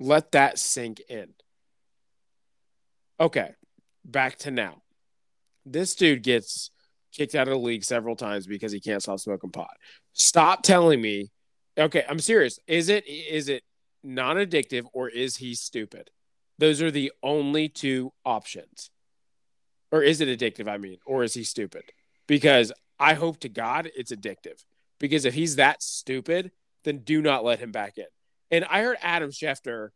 Let that sink in. Okay, back to now. This dude gets kicked out of the league several times because he can't stop smoking pot. Stop telling me. Okay, I'm serious. Is it is it non-addictive or is he stupid? Those are the only two options. Or is it addictive, I mean, or is he stupid? Because I hope to God it's addictive. Because if he's that stupid, then do not let him back in. And I heard Adam Schefter,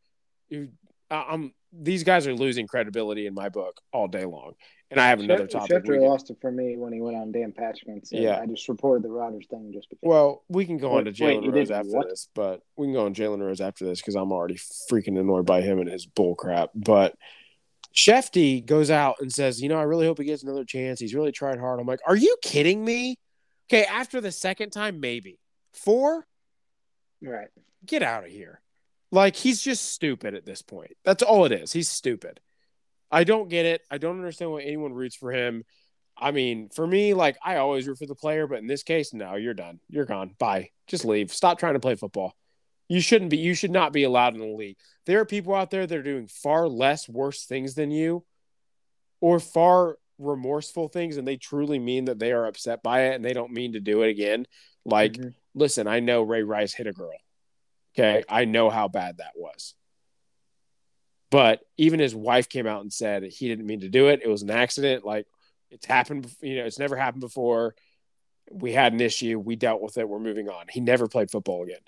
who, um, these guys are losing credibility in my book all day long. And I have another topic. Schefter lost it for me when he went on Dan Patrick and said, yeah. I just reported the Rodgers thing just because. Well, we can go on to Jalen Rose after what? this, but we can go on Jalen Rose after this because I'm already freaking annoyed by him and his bull crap. But Shefty goes out and says, You know, I really hope he gets another chance. He's really tried hard. I'm like, Are you kidding me? Okay, after the second time, maybe. Four? Right. Get out of here. Like he's just stupid at this point. That's all it is. He's stupid. I don't get it. I don't understand why anyone roots for him. I mean, for me, like I always root for the player, but in this case, no, you're done. You're gone. Bye. Just leave. Stop trying to play football. You shouldn't be. You should not be allowed in the league. There are people out there that are doing far less worse things than you, or far remorseful things, and they truly mean that they are upset by it and they don't mean to do it again. Like mm-hmm listen, I know Ray Rice hit a girl. Okay. I know how bad that was. But even his wife came out and said he didn't mean to do it. It was an accident. Like it's happened, you know, it's never happened before. We had an issue. We dealt with it. We're moving on. He never played football again.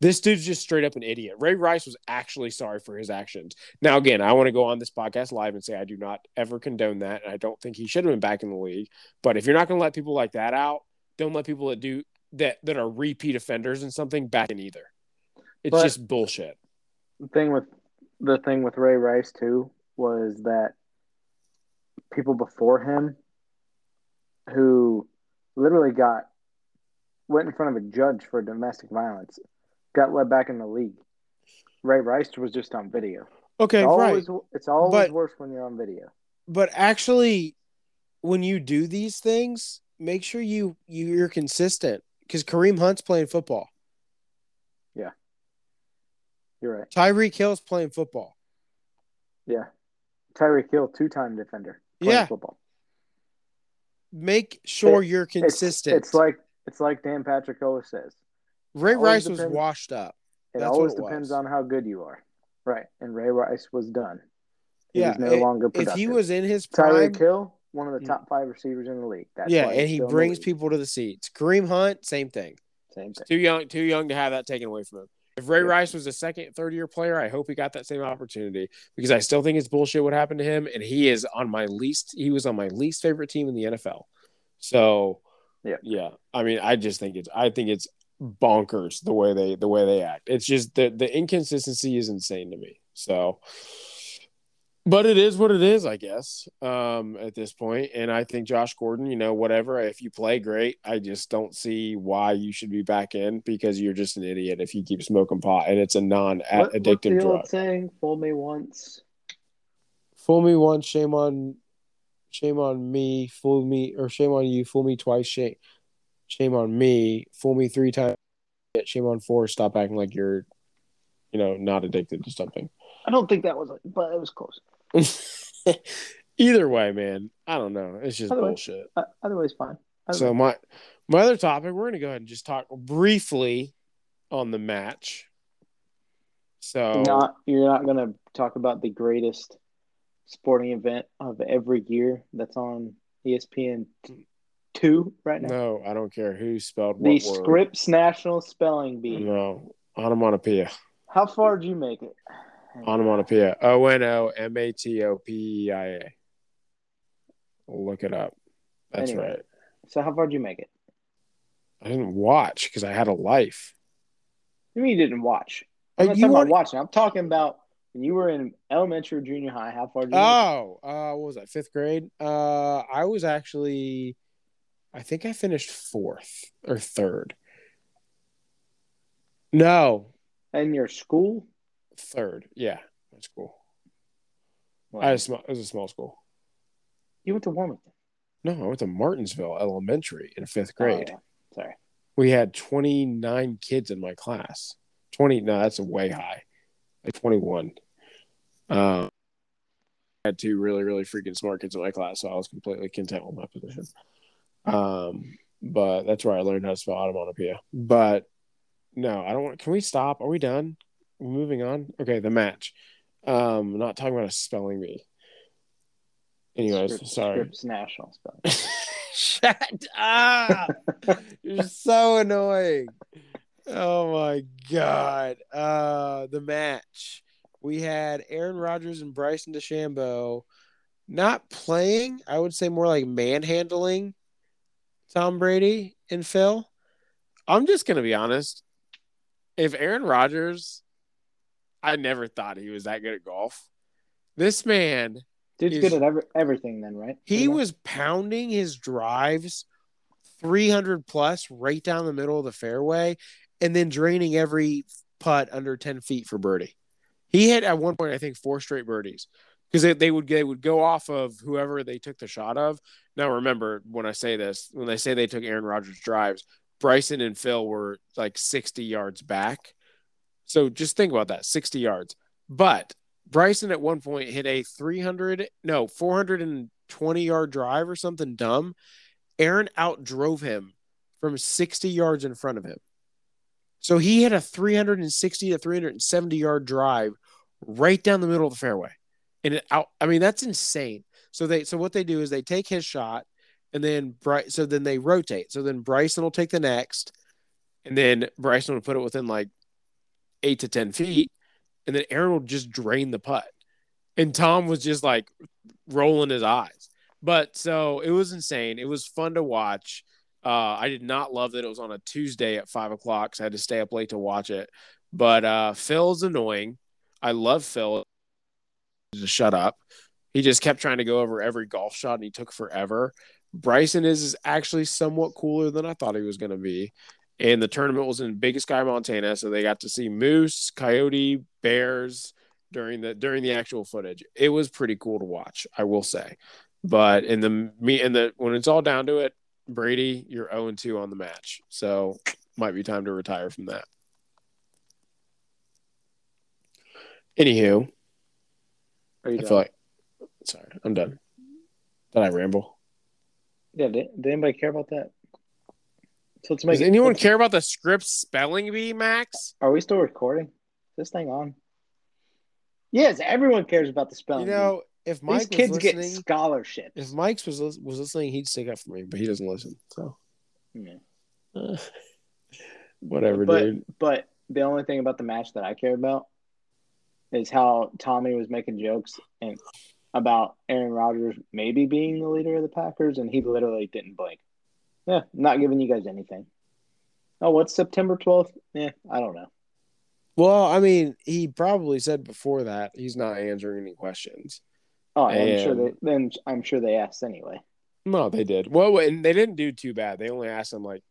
This dude's just straight up an idiot. Ray Rice was actually sorry for his actions. Now, again, I want to go on this podcast live and say I do not ever condone that. And I don't think he should have been back in the league. But if you're not going to let people like that out, don't let people that do that that are repeat offenders and something back in either. It's but just bullshit. The thing with the thing with Ray Rice too was that people before him who literally got went in front of a judge for domestic violence got let back in the league. Ray Rice was just on video. Okay, it's always, right. It's always but, worse when you're on video. But actually, when you do these things, make sure you, you you're consistent because Kareem Hunt's playing football. Yeah, you're right. Tyreek Hill's playing football. Yeah, Tyreek Hill, two-time defender. yeah, football. Make sure it, you're consistent. It's, it's, like it's like Dan Patrick always says. Ray Rice depends, was washed up. It always it depends on how good you are. Right, and Ray Rice was done. He yeah, no it, longer productive. If he was in his prime, Tyreek Hill, one of the mm. top five receivers in the league. That's yeah, and he brings people to the seats. Kareem Hunt, same thing. Same thing. Too young, too young to have that taken away from him. If Ray. Rice was a second, third year player, I hope he got that same opportunity because I still think it's bullshit what happened to him, and he is on my least. He was on my least favorite team in the NFL. So, yeah, yeah. I mean, I just think it's. I think it's bonkers the way they the way they act. It's just the the inconsistency is insane to me. So, but it is what it is, I guess, um, at this point. And I think Josh Gordon, you know, whatever, if you play great, I just don't see why you should be back in because you're just an idiot if you keep smoking pot and it's a non addictive the drug. old saying? Fool me once. Fool me once, shame on, shame on me. Fool me or shame on you. Fool me twice, shame, shame on me. Fool me three times, shame on four. Stop acting like you're, you know, not addicted to something. I don't think that was but it was close. Either way, man, I don't know. It's just way. bullshit. Uh, otherwise, fine. Other So my my other topic, we're gonna go ahead and just talk briefly on the match. So You're not you're not gonna talk about the greatest sporting event of every year that's on ESPN two right now. no, I don't care who spelled what the. Scripps National Spelling Bee. No, onomatopoeia. How far did you make it? Onomatopoeia. O N O M A T O P E I A. Look it up. That's Anyway. right. So how far did you make it? I didn't watch because I had a life. You mean you didn't watch? Uh, I'm not you talking about watching. I'm talking about when you were in elementary or junior high. How far did you? Oh, uh, what was that? Fifth grade. Uh, I was actually, I think I finished fourth or third. No, In your school? Third. Yeah, that's cool. Well, I small. It was a small school. you went to Wilmington. No, I went to Martinsville Elementary in fifth grade. Oh. Sorry. We had twenty nine kids in my class. Twenty. No, that's way high. Like twenty one. Um, I had two really, really freaking smart kids in my class, so I was completely content with my position. Um, but that's where I learned how to spell onomatopoeia. But no, I don't want. Can we stop? Are we done? Moving on. Okay, the match. Um, not talking about a spelling bee. Anyways, Scripps- sorry. Scripps National Spelling. Shut up! You're so annoying. Oh my god. Uh the match. We had Aaron Rodgers and Bryson DeChambeau not playing, I would say more like manhandling Tom Brady and Phil. I'm just gonna be honest. If Aaron Rodgers, I never thought he was that good at golf. This man Dude's Is- good at every, everything, then, right? he much? was pounding his drives 300 plus right down the middle of the fairway and then draining every putt under 10 feet for birdie. He hit at one point, I think, four straight birdies because they, they would they would go off of whoever they took the shot of. Now, remember when I say this, when they say they took Aaron Rodgers drives, Bryson and Phil were like 60 yards back. So just think about that 60 yards. But Bryson at one point hit a 300, no, 420 yard drive or something dumb. Aaron outdrove him from 60 yards in front of him. So he had a 360 to 370 yard drive right down the middle of the fairway. And it out, I mean, that's insane. So they, so what they do is they take his shot and then Bry, so then they rotate. So then Bryson will take the next, and then Bryson will put it within like eight to 10 feet and then Aaron will just drain the putt. And Tom was just like rolling his eyes. But so it was insane. It was fun to watch. Uh, I did not love that it was on a Tuesday at five o'clock, so I had to stay up late to watch it. But uh, Phil's annoying. I love Phil. Just shut up. He just kept trying to go over every golf shot, and he took forever. Bryson is, is actually somewhat cooler than I thought he was going to be. And the tournament was in Big Sky, Montana, so they got to see moose, coyote, bears during the during the actual footage. It was pretty cool to watch, I will say. But in the me in the when it's all down to it, Brady, you're 0 2 on the match. So might be time to retire from that. Anywho, Are you I done? feel like sorry, I'm done. Did I ramble? yeah. Did, did anybody care about that? So let's make. Does it- anyone let's- care about the Scripps spelling bee, Max? Are we still recording? Is this thing on? Yes, everyone cares about the spelling. You know, if bee. Mike these kids was get listening, scholarships. if Mike's was lis- was listening, he'd stick up for me, but he doesn't listen. So Yeah. uh, whatever, but dude. but the only thing about the match that I care about is how Tommy was making jokes and about Aaron Rodgers maybe being the leader of the Packers, and he literally didn't blink. Yeah, not giving you guys anything. Oh, what's September twelfth? Yeah, I don't know. Well, I mean, he probably said before that he's not answering any questions. Oh, I'm sure they then I'm sure they asked anyway. No, they did. Well, and they didn't do too bad. They only asked him like,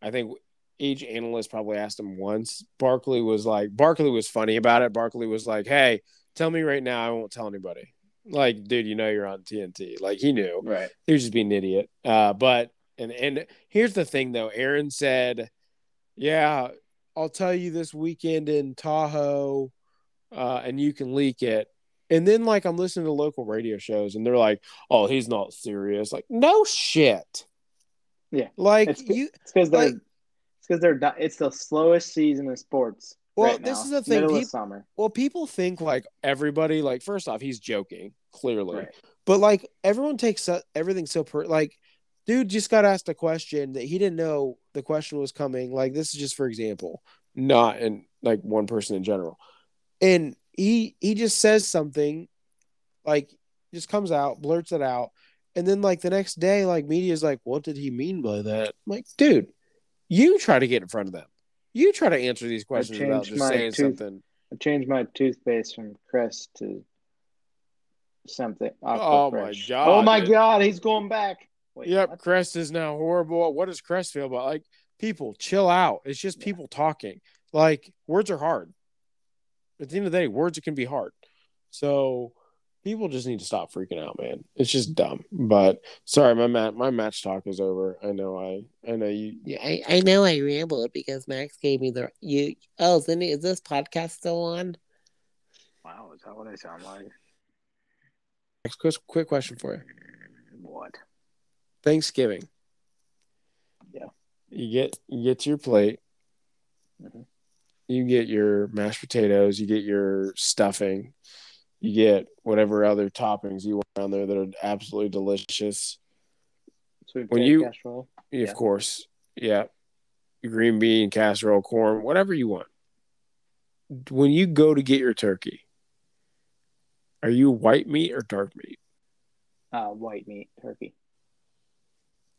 I think each analyst probably asked him once. Barkley was like, Barkley was funny about it. Barkley was like, "Hey, tell me right now. I won't tell anybody." Like, dude, you know you're on TNT. Like he knew. Right. He was just being an idiot. Uh, but and and here's the thing though. Aaron said, "Yeah, I'll tell you this weekend in Tahoe, uh, and you can leak it." And then like I'm listening to local radio shows, and they're like, "Oh, he's not serious." Like, no shit. Yeah. Like It's- you. It's because they're it's because they're it's the slowest season of sports. Well, right this now, is the thing. Middle Peop- of summer. well, people think like everybody. Like, first off, he's joking clearly. Right. But like everyone takes everything so per like, dude just got asked a question that he didn't know the question was coming. Like this is just for example, not in like one person in general, and he he just says something, like just comes out, blurts it out, and then like the next day, like media's like, what did he mean by that? I'm like, dude, you try to get in front of them. You try to answer these questions without just my saying tooth- something. I changed my toothpaste from Crest to something. Oh, Aqua my God, Oh my dude. god, he's going back. Wait, Yep, what? Crest is now horrible. What does Crest feel about? Like, people, chill out. It's just Yeah. people talking. Like, words are hard. At the end of the day, words can be hard. So people just need to stop freaking out, man. It's just dumb. But sorry, my mat my match talk is over. I know I I know you Yeah, I, I know I rambled because Max gave me the you. Oh, is, any, is this podcast still on? Wow, is that what I sound like? next quick, quick question for you. What? Thanksgiving. Yeah. You get you get to your plate. Mhm. You get your mashed potatoes. You get your stuffing. You get whatever other toppings you want on there that are absolutely delicious. Sweet When you- casserole. Of Yeah. course, yeah. Green bean, casserole, corn, whatever you want. When you go to get your turkey, are you white meat or dark meat? Uh, white meat turkey.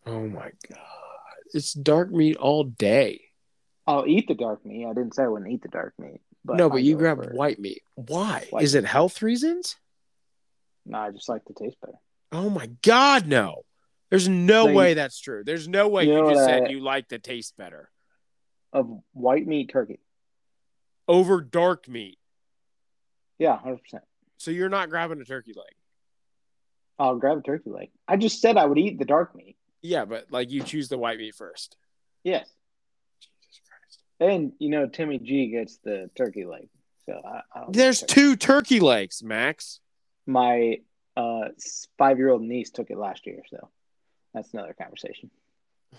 Oh my god, it's dark meat all day. I'll eat the dark meat. I didn't say I wouldn't eat the dark meat. But no, but you grab for- white meat. Why? White Is it health reasons? No, I just like the taste better. Oh my god, no. There's no Like- way that's true. There's no way You you, know just said I- you like the taste better Of white meat turkey. over dark meat. Yeah, hundred percent. So you're not grabbing a turkey leg. I'll grab a turkey leg. I just said I would eat the dark meat. Yeah, but like you choose the white meat first. Yes. Jesus Christ. And you know Timmy G gets the turkey leg. So I, I There's turkey. two turkey legs, Max. My uh five year old niece took it last year, so that's another conversation.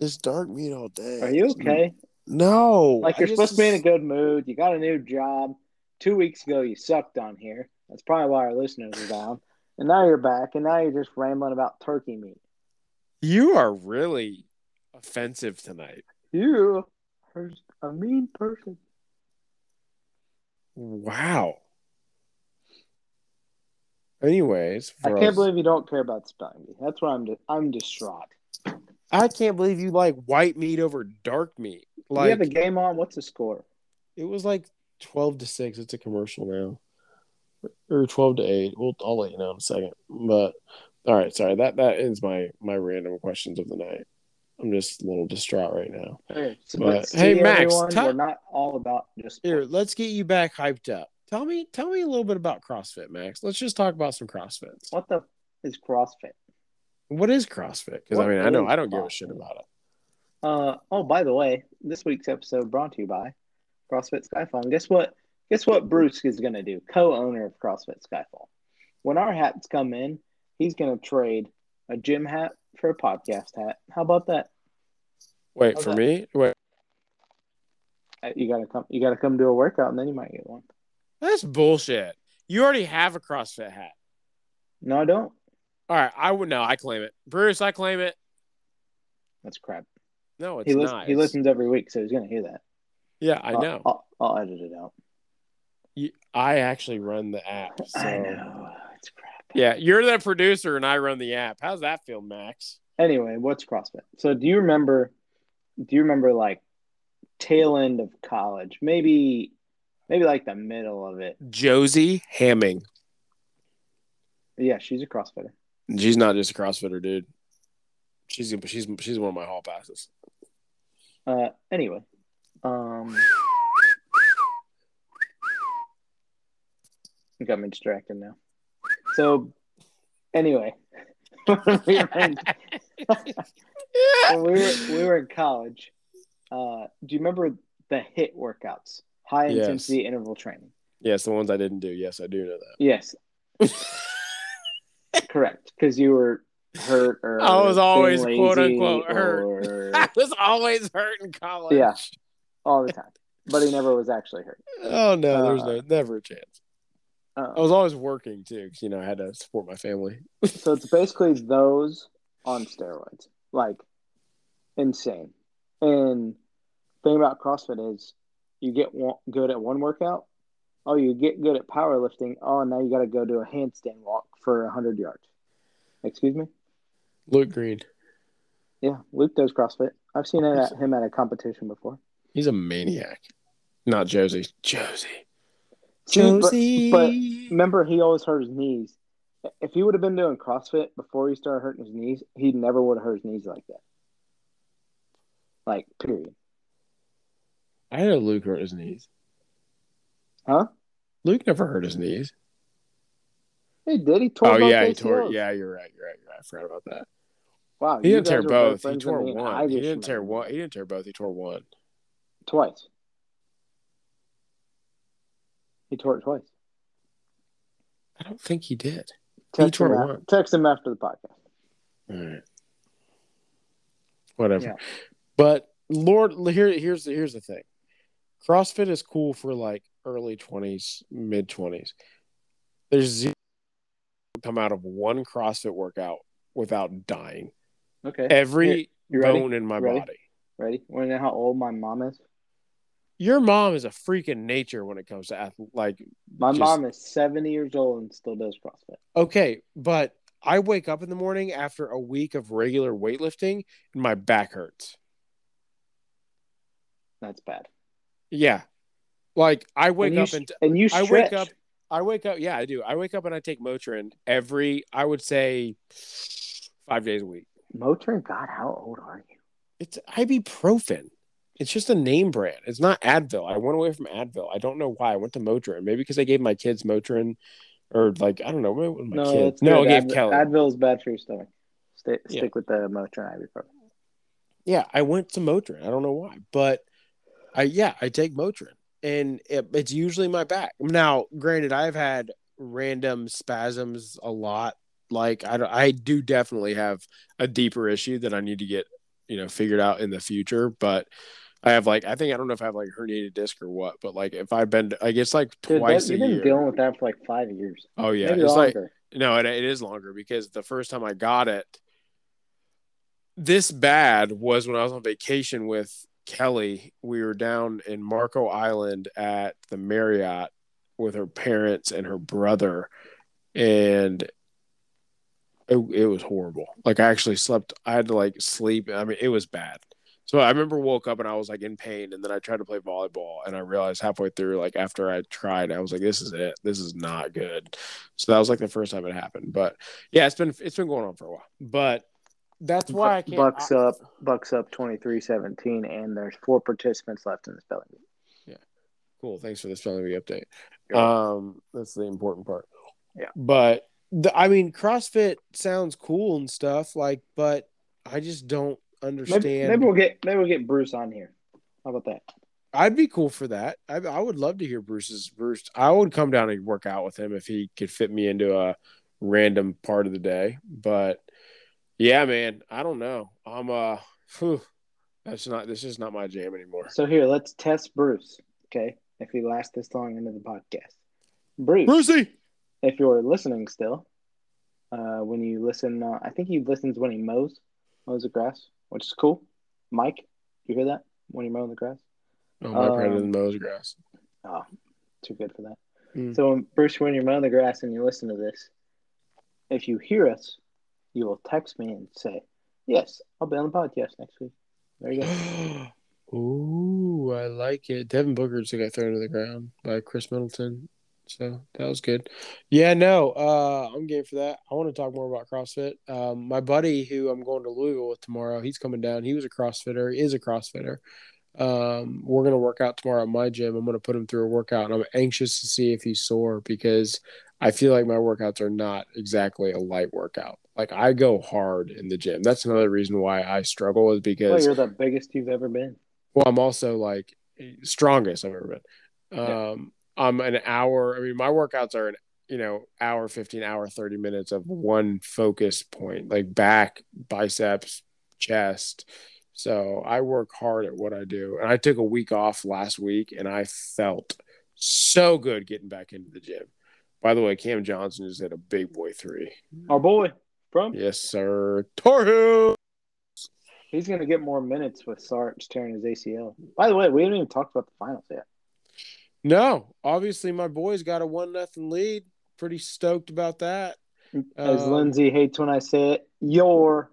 This dark meat all day. Are you okay? No. Like you're just- supposed to be in a good mood. You got a new job. Two weeks ago you sucked on here. That's probably why our listeners are down. And now you're back, and now you're just rambling about turkey meat. You are really offensive tonight. You are a mean person. Wow. Anyways, I can't us- believe you don't care about spelling. That's why I'm I'm distraught. I can't believe you like white meat over dark meat. you Like have a game on. What's the score? it was like twelve to six. It's a commercial now, or twelve to eight. We'll I'll let you know in a second. But all right, sorry that that ends my my random questions of the night. I'm just a little distraught right now. Okay, so, But, hey, Max, everyone, we're not all about just Here, let's get you back hyped up. Tell me, tell me a little bit about CrossFit, Max. Let's just talk about some CrossFits. What the is CrossFit? What is CrossFit? Because I mean, I know I don't give a shit about it. Uh oh, by the way, this week's episode brought to you by CrossFit Skyfall. Guess what? Guess what Bruce is gonna do? Co-owner of CrossFit Skyfall. When our hats come in, he's gonna trade a gym hat for a podcast hat. How about that? Wait How's for that? me. Wait, Uh, You gotta come. You gotta come do a workout, and then you might get one. that's bullshit. You already have a CrossFit hat. No, I don't. All right, I would no, I claim it. Bruce, I claim it. That's crap. No, it's He, lis- not. he listens every week, so he's gonna hear that. Yeah, I I'll- know. I'll, I'll edit it out. You, I actually run the app. So I know it's crap. yeah, you're the producer and I run the app. How's that feel, Max? Anyway, what's CrossFit? So do you remember do you remember like tail end of college, maybe maybe like the middle of it. Josie Hamming. Yeah, she's a CrossFitter. She's not just a CrossFitter, dude. She's she's she's one of my hall passes. Uh, anyway, um, you got me distracted now. So, anyway, we were in, we were we were in college. Uh, do you remember the HIIT workouts, high Yes. intensity interval training? Yes, the ones I didn't do. Yes, I do know that. Yes, correct. Because you were hurt or I was always, quote, unquote, hurt. or- I was always hurt in college. Yeah. all the time, but he never was actually hurt. Oh no, there's Uh, no never a chance. I Uh, was always working too, because you know I had to support my family. so it's basically those on steroids, like insane. And thing about CrossFit is, you get one, good at one workout. Oh, you get good at powerlifting. Oh, now you got to go do a handstand walk for hundred yards. Excuse me. Luke Green, Yeah, Luke does CrossFit. I've seen it at him at a competition before. he's a maniac. Not Josie. Josie. See, but- but remember he always hurt his knees. If he would have been doing CrossFit before he started hurting his knees, he never would have hurt his knees like that. Like, period. I know Luke hurt his knees. Huh? Luke never hurt his knees. He did. He tore Oh yeah, he tore. Yeah, you're right. You're right. You're right. I forgot about that. Wow. He didn't tear guys were better both. He tore me, and I one. He didn't tear one. He didn't tear both. He tore one. Twice. He tore it twice. I don't think he did. Text, tore him, one. after, text him after the podcast. All right. Whatever. Yeah. But Lord, here, here's the here's the thing. CrossFit is cool for like early twenties, mid twenties. There's zero come out of one CrossFit workout without dying. Okay. Every you ready? bone in my Ready? body. Ready? Want to know how old my mom is? Your mom is a freak of nature when it comes to ath- like My Just- mom is 70 years old and still does CrossFit. okay, but I wake up in the morning after a week of regular weightlifting and my back hurts. That's bad. Yeah. Like I wake and up sh- and and you I wake up I wake up yeah, I do. I wake up and I take Motrin every I would say 5 days a week. Motrin, God, how old are you? It's ibuprofen. It's just a name brand. It's not Advil. I went away from Advil. I don't know why. I went to Motrin. Maybe because I gave my kids Motrin or like I don't know, my no, kids. No, I gave Advil, Kelly. Advil is bad for your stomach. Stay, Yeah. Stick with the Motrin ibuprofen. Yeah, I went to Motrin. I don't know why, but I yeah, I take Motrin, and it, it's usually my back. Now, granted, I've had random spasms a lot. Like I, I do definitely have a deeper issue that I need to get you know figured out in the future. But I have like I think I don't know if I have like herniated disc or what, but like if I've been, I guess like Dude, twice that, a you've been dealing with that for like five years. oh yeah, Maybe it's like no, it, it is longer because the first time I got it, this bad was when I was on vacation with Kelly. We were down in Marco Island at the Marriott with her parents and her brother, and it, it was horrible. Like I actually slept. I had to like sleep. I mean, it was bad. So I remember woke up and I was like in pain, and then I tried to play volleyball, and I realized halfway through, like after I tried, I was like, "This is it. This is not good." So that was like the first time it happened. But yeah, it's been it's been going on for a while. But that's why I can't. Bucks I- up, Bucks up 23-17, and there's four participants left in the spelling bee. Yeah, cool. Thanks for the spelling bee update. Um, that's the important part. Yeah. But the, I mean, CrossFit sounds cool and stuff, like, but I just don't understand. Maybe, maybe we'll get maybe we'll get Bruce on here. How about that? I'd be cool for that. I, I would love to hear Bruce's Bruce. I would come down and work out with him if he could fit me into a random part of the day. But yeah, man, I don't know. I'm uh, whew, that's not. This is not my jam anymore. So here, let's test Bruce. Okay, if he lasts this long into the podcast, Bruce, Brucey. if you're listening still, uh, when you listen, uh, I think he listens when he mows mows the grass, which is cool. Mike, you hear that when you're mowing the grass? Oh, my Um, predator mows grass. Oh, too good for that. Mm. So, when, Bruce, when you're mowing the grass and you listen to this, if you hear us, you will text me and say, "Yes, I'll be on the podcast next week." There you go. Ooh, I like it. Devin Booker just got thrown to the ground by Khris Middleton. So that was good. Yeah, no, uh, I'm game for that. I want to talk more about CrossFit. Um, my buddy who I'm going to Louisville with tomorrow, he's coming down. He was a CrossFitter, he is a CrossFitter. Um, we're gonna work out tomorrow at my gym. I'm gonna put him through a workout, and I'm anxious to see if he's sore because I feel like my workouts are not exactly a light workout. Like I go hard in the gym. That's another reason why I struggle is Well, because you're the biggest you've ever been. well, I'm also like strongest I've ever been. Yeah. Um, I'm an hour. I mean, my workouts are an you know hour, fifteen hour, thirty minutes of one focus point, like back, biceps, chest. So I work hard at what I do, and I took a week off last week, and I felt so good getting back into the gym. By the way, Cam Johnson just hit a big boy three. Our boy from Yes, sir. Torhu. he's gonna get more minutes with Sarge tearing his ACL. By the way, we haven't even talked about the finals yet. No, obviously my boys got a one nothing lead. Pretty stoked about that. As Um, Lindsay hates when I say it, your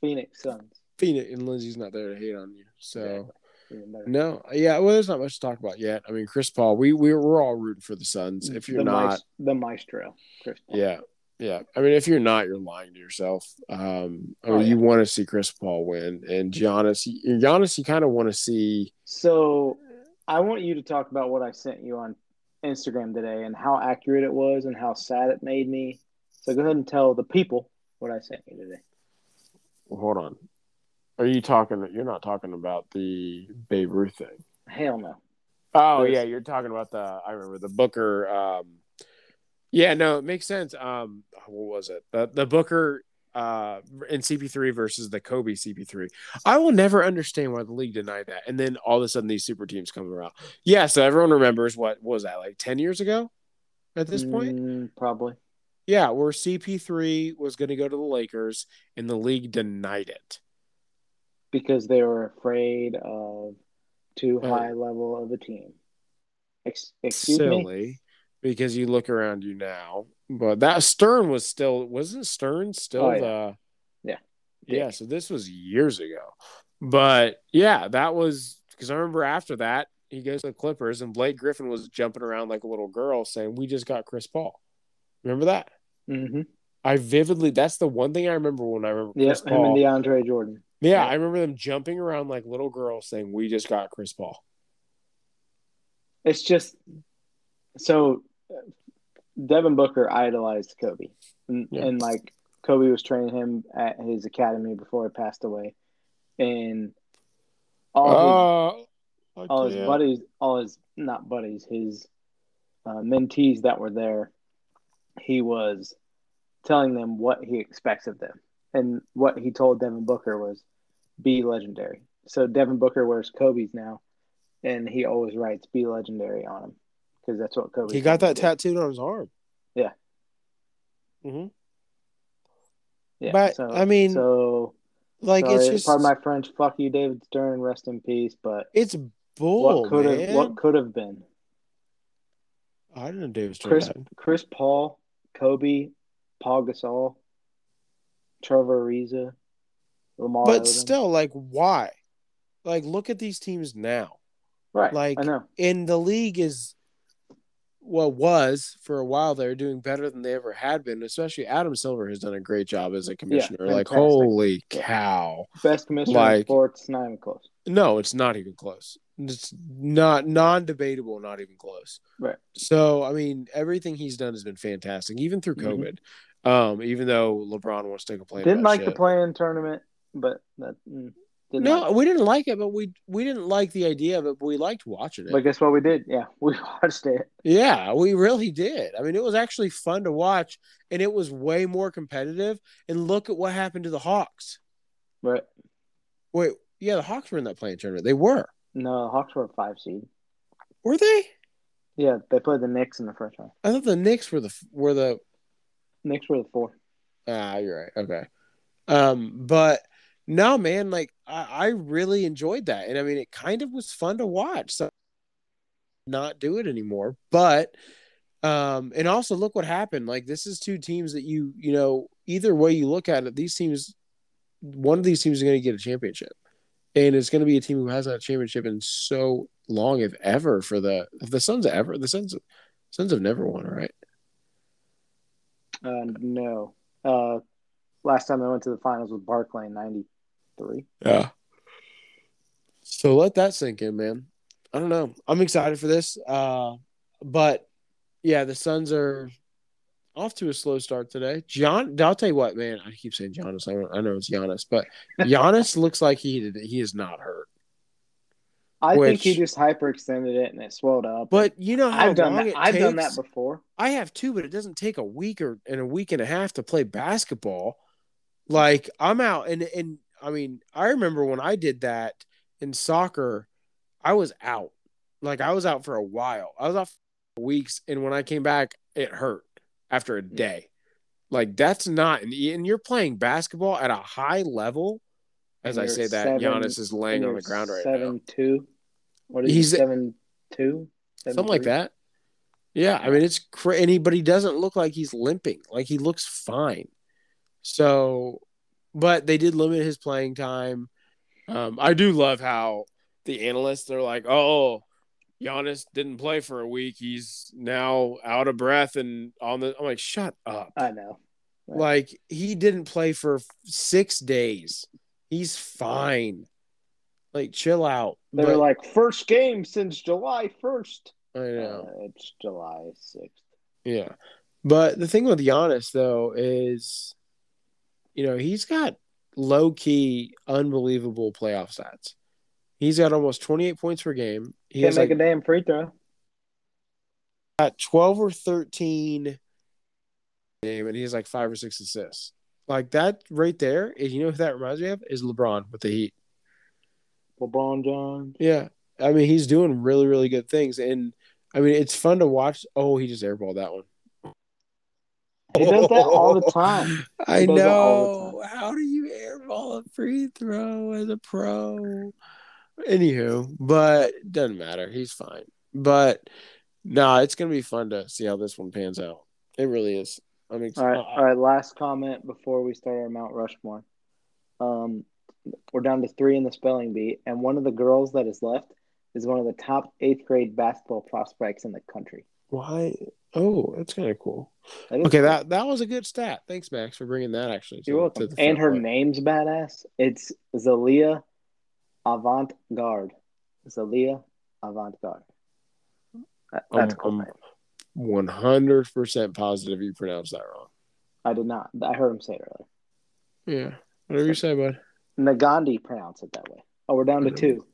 Phoenix Suns. Phoenix and Lindsay's not there to hate on you. So better. no, yeah. Well, there's not much to talk about yet. I mean, Chris Paul. We we we're all rooting for the Suns. If you're the not, maes- the maestro, Chris. Paul. yeah, yeah. I mean, if you're not, you're lying to yourself. Um, I Oh, mean, yeah. you want to see Chris Paul win, and Giannis. Giannis, you kind of want to see. So I want you to talk about what I sent you on Instagram today and how accurate it was and how sad it made me. So go ahead and tell the people what I sent you today. Well, hold on. Are you talking? You're not talking about the Babe Ruth thing. Hell no. Oh yeah, you're talking about the I remember the Booker um yeah, no, it makes sense. Um what was it? The the Booker uh in CP3 versus the Kobe CP3. I will never understand why the league denied that. And then all of a sudden these super teams come around. Yeah, so everyone remembers what, what was that like 10 years ago at this point? Mm, probably. Yeah, where CP3 was going to go to the Lakers and the league denied it. Because they were afraid of too Uh, high level of a team. Ex- excuse me? silly because you look around you now. But that Stern was still wasn't Stern still Oh, yeah. the Yeah. yeah. So this was years ago, but yeah, that was because I remember after that he goes to the Clippers and Blake Griffin was jumping around like a little girl saying, "We just got Chris Paul." Remember that? Mm-hmm. I vividly. That's the one thing I remember when I remember Yeah, Chris him and DeAndre Jordan. yeah, yeah. I remember them jumping around like little girls saying, "We just got Chris Paul." It's just so Devin Booker idolized Kobe, and, Yeah. and like Kobe was training him at his academy before he passed away, and all his, Oh, all his yeah. buddies, all his not buddies, his uh, mentees that were there, he was telling them what he expects of them, and what he told Devin Booker was, "Be legendary." So Devin Booker wears Kobe's now, and he always writes "Be legendary" on him because that's what Kobe. He got that did. tattooed on his arm. Yeah. hmm Yeah, But, so, I mean, so Like sorry, it's just of my French. Fuck you, David Stern. Rest in peace. But it's bull, what could have what could have been? I didn't know David Stern Chris died. Chris Paul, Kobe, Pau Gasol, Trevor Ariza, Lamar. But Odom. still, like, why? Like, look at these teams now. right? like- I know. And the league is, well, was for a while they're doing better than they ever had been. Especially Adam Silver has done a great job as a commissioner. like, holy cow! Best commissioner in like- sports. Not even close. No, it's not even close. It's not non-debatable, not even close. Right. So, I mean, everything he's done has been fantastic, even through Mhm. COVID. Um, even though LeBron wants to complain. Didn't like the shit. play-in tournament, but that mm, didn't No, we didn't like it, but we we didn't like the idea of it, but we liked watching it. But guess what we did? Yeah, we watched it. yeah, we really did. I mean, it was actually fun to watch, and it was way more competitive. And look at what happened to the Hawks. Right. Wait, yeah, the Hawks were in that play-in tournament. They were, No, the Hawks were a five seed. were they? Yeah, they played the Knicks in the first round. I thought the Knicks were the were the Knicks were the four. Ah, you're right. Okay. Um, but no, man, like I, I really enjoyed that. And I mean it kind of was fun to watch. So not do it anymore. But um, and also look what happened. Like this is two teams that you, you know, either way you look at it, these teams one of these teams is gonna get a championship. and it's going to be a team who hasn't had a championship in so long, if ever, for the if the Suns ever the Suns Suns have never won, right? Uh, no. Uh, last time I went to the finals with Barkley in '93. Yeah. So let that sink in, man. I don't know. I'm excited for this. Uh, but yeah, the Suns are off to a slow start today. John, I'll tell you what, man. I keep saying Giannis. I, I know it's Giannis, but Giannis looks like he he is not hurt. I Which- think he just hyperextended it and it swelled up. But you know how I've done that. it I've done that before. I have too, but it doesn't take a week or and a week and a half to play basketball. Like I'm out and and I mean, I remember when I did that in soccer, I was out. Like I was out for a while. I was for weeks and when I came back, it hurt after a hmm. day. Like that's not and and you're playing basketball at a high level. As I say that, seven- Giannis is laying on the ground right seven now. two. What is He's- he? Seven two. Something like that. Yeah, I mean it's cra- and he, but he doesn't look like he's limping. Like he looks fine. So, but they did limit his playing time. Um, I do love how the analysts are like, "Oh, Giannis didn't play for a week. He's now out of breath and on the." I'm like, "Shut up!" I know. Right. Like he didn't play for six days. He's fine. Like chill out. They're But- like first game since July first. I know. Uh, it's July sixth. Yeah. But the thing with Giannis though is, you know, he's got low key, unbelievable playoff stats. He's got almost 28 points per game. He Can't make like a damn free throw. got 12 or 13 game and he has like five or six assists. Like that right there is you know who that reminds me of? Is LeBron with the Heat. LeBron John. Yeah. I mean, he's doing really, really good things. And I mean, it's fun to watch. Oh, he just airballed that one. He does that all the time. I He does that all know. How do you airball a free throw as a pro? Anywho, but doesn't matter. He's fine. But nah, it's gonna be fun to see how this one pans out. It really is. I mean, All right, all right. Last comment before we start our Mount Rushmore. Um, we're down to three in the spelling bee, and one of the girls that is left is one of the top eighth grade basketball prospects in the country. Why? Oh, that's kind of cool. Okay, that that was a good stat. Thanks, Max, for bringing that. Actually, to- you're welcome. And her name's badass. It's Zaila Avant Garde. Zaila Avant Garde. That, that's Um, cool. One hundred percent positive you pronounced that wrong. I did not. I heard him say it earlier. Yeah, whatever you say, bud. Nagandi pronounce it that way. Oh, we're down to two.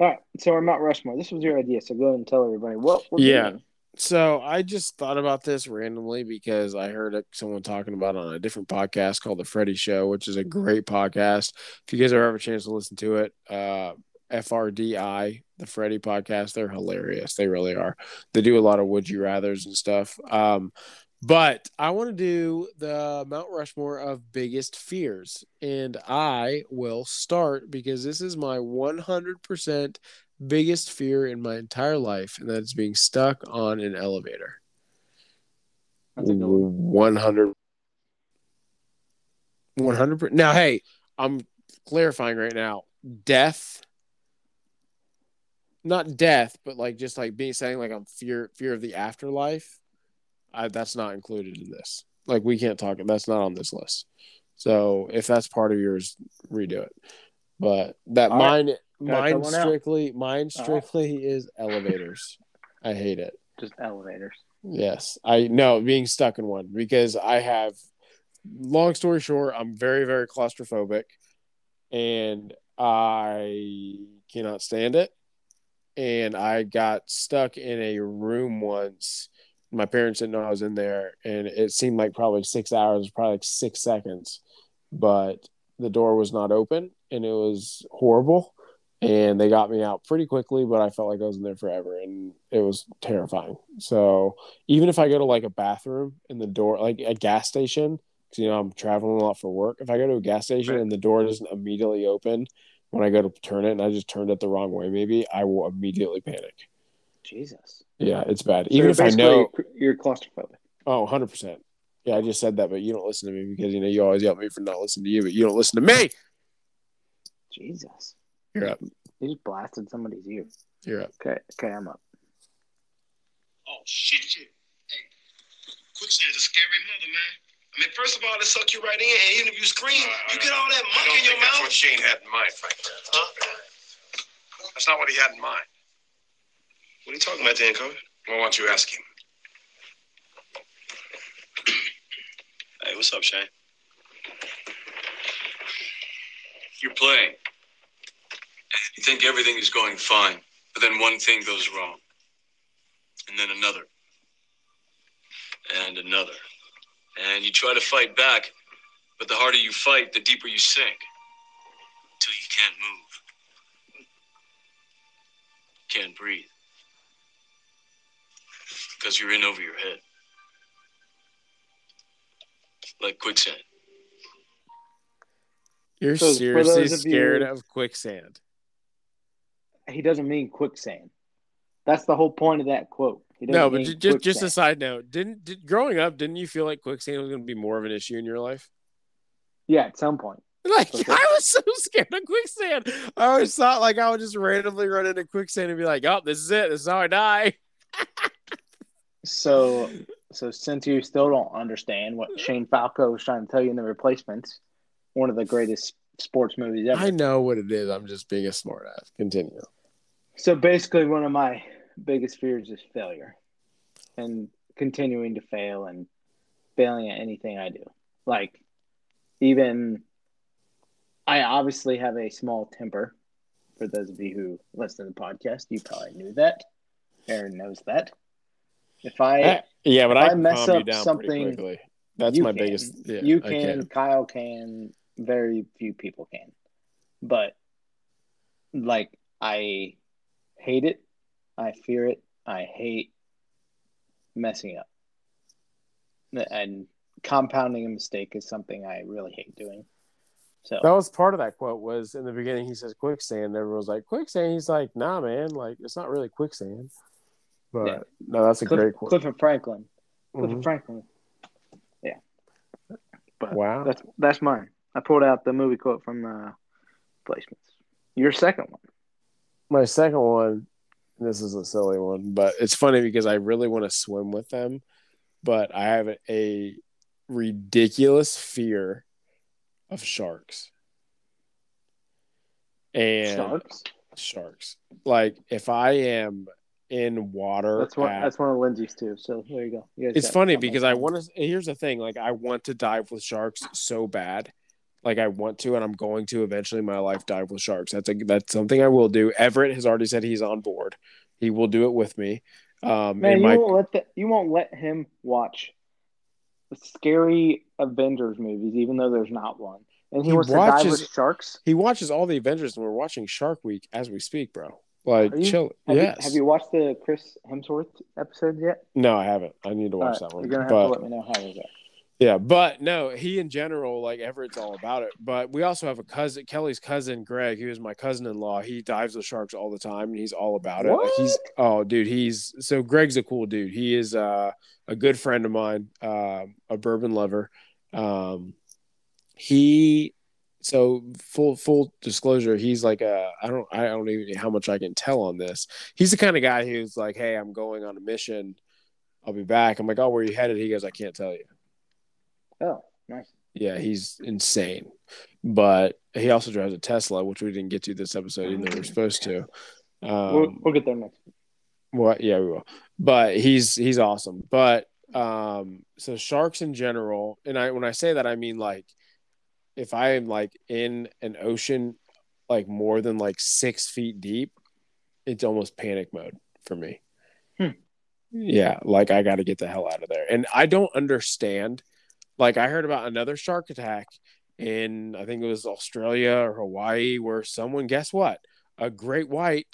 All right, so we're Mount Rushmore. This was your idea, so go ahead and tell everybody what we're Yeah. doing. So I just thought about this randomly because I heard someone talking about on a different podcast called The Freddie Show, which is a great podcast. If you guys ever have a chance to listen to it, uh, FRDI, the Freddie podcast, they're hilarious. They really are. They do a lot of would you rather's and stuff. Um, but I want to do the Mount Rushmore of biggest fears, and I will start because this is my 100% biggest fear in my entire life, and that's being stuck on an elevator. A good one. 100 100 now hey i'm clarifying right now death not death but like just like being saying like i'm fear fear of the afterlife I, that's not included in this like we can't talk that's not on this list so if that's part of yours redo it but that All right. mine Gotta mine cut one out. strictly mine All right. strictly is elevators i hate it Just elevators. Yes, I know being stuck in one because I have. Long story short, I'm very very claustrophobic, and I cannot stand it. And I got stuck in a room once. My parents didn't know I was in there, and it seemed like probably six hours, probably like six seconds, but the door was not open, and it was horrible and they got me out pretty quickly but i felt like i was in there forever and it was terrifying so even if i go to like a bathroom and the door like a gas station because you know i'm traveling a lot for work if i go to a gas station and the door doesn't immediately open when i go to turn it and i just turned it the wrong way maybe i will immediately panic Jesus. yeah it's bad So even if i know you're claustrophobic. oh 100% yeah i just said that but you don't listen to me because you know you always yell at me for not listening to you but you don't listen to me Jesus. You're up. He just blasted somebody's ear. You're up. Okay, okay, I'm up. Oh shit, shit. Hey, quicksand's a scary mother, man. I mean, first of all, it suck you right in, and even if you scream, you get all that muck in your think that's mouth. what Shane had in mind, frankly. Huh? That's not what he had in mind. What are you talking about, Dan Cody? Well, why don't you ask him? Hey, what's up, Shane? You're playing. And you think everything is going fine, but then one thing goes wrong. And then another. And another. And you try to fight back, but the harder you fight, the deeper you sink. Till you can't move. Can't breathe. Because you're in over your head. Like quicksand. You're So, seriously of scared you- of quicksand. He doesn't mean quicksand. That's the whole point of that quote. He doesn't No, but just just a side note. Didn't did, growing up, didn't you feel like quicksand was going to be more of an issue in your life? yeah, at some point. Like Okay. I was so scared of quicksand. I always thought like I would just randomly run into quicksand and be like, "Oh, this is it. This is how I die." So, so since you still don't understand what Shane Falco was trying to tell you in the replacements, one of the greatest sports movies ever. I know what it is. I'm just being a smart ass. Continue. So basically, one of my biggest fears is failure, and continuing to fail and failing at anything I do. Like, even I obviously have a small temper. For those of you who listen to the podcast, you probably knew that. Aaron knows that. If I Eh, yeah, but if I, I mess calm you up down something, quickly. That's you my can. biggest. Yeah, you I can, Kyle can, very few people can. But like I hate it, I fear it, I hate messing up. And compounding a mistake is something I really hate doing. So That was part of that quote. Was in the beginning he says quicksand. and Everyone was like quicksand. He's like, nah, man. Like it's not really quicksand. But Yeah. no, that's a Cliff, great quote. Clifford Franklin. Clifford Mhm. Franklin. Yeah. But Wow. that's that's mine. I pulled out the movie quote from the placements. Your second one. My second one, this is a silly one, but it's funny because I really want to swim with them, but I have a ridiculous fear of sharks. And Sharks. sharks. Like if I am in water, That's one. at- That's one of Lindsay's too. So there you go. You guys funny because I want to. Here's the thing: like I want to dive with sharks so bad, like I want to, and I'm going to eventually in my life dive with sharks. That's a that's something I will do. Everett has already said he's on board. He will do it with me. Um, Man, you my won't let the, you won't let him watch the scary Avengers movies, even though there's not one. And he, He wants to dive watches- with sharks. he watches all the Avengers, and we're watching Shark Week as we speak, bro. Like you? chill. Have, yes. you, have you watched the Chris Hemsworth episodes yet? No, I haven't. I need to watch right, that one. You're gonna have But to let me know how go. Yeah, but no, he in general, like Everett's all about it. But we also have a cousin, Kelly's cousin, Greg, who is my cousin in law. He dives with sharks all the time and he's all about it. Like he's oh dude, he's so Greg's a cool dude. He is uh, a good friend of mine, um, a bourbon lover. Um, he so full full disclosure, he's like a I don't I don't even know how much I can tell on this. He's the kind of guy who's like, Hey, I'm going on a mission. I'll be back. I'm like, Oh, where are you headed? He goes, I can't tell you. Oh, nice. Yeah, he's insane. But he also drives a Tesla, which we didn't get to this episode, even though we're supposed to. we'll, Um, we'll get there next. what? Yeah, we will. But he's he's awesome. But um, so sharks in general, and I when I say that, I mean like if I am like in an ocean, like more than like six feet deep, it's almost panic mode for me. Hmm. Yeah, like I got to get the hell out of there, and I don't understand. Like I heard about another shark attack in I think it was Australia or Hawaii, where someone, guess what, a great white,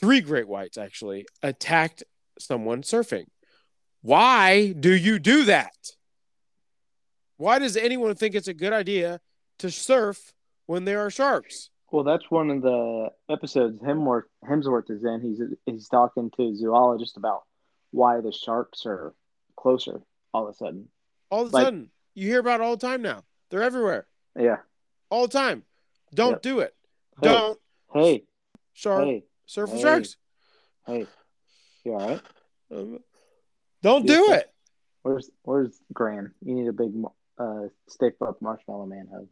three great whites actually attacked someone surfing. Why do you do that? Why does anyone think it's a good idea to surf when there are sharks? Well, that's one of the episodes Hemsworth, Hemsworth is in. He's he's talking to a zoologist about why the sharks are closer all of a sudden. All of a Like- sudden, you hear about it all the time now. They're everywhere, Yeah. all the time. Don't Yep. do it. Hey, Don't Hey, Shark, hey, surfer hey. sharks. hey. You all right? Um, Don't do it. Where's Where's Graham? You need a big uh stick up marshmallow man hug.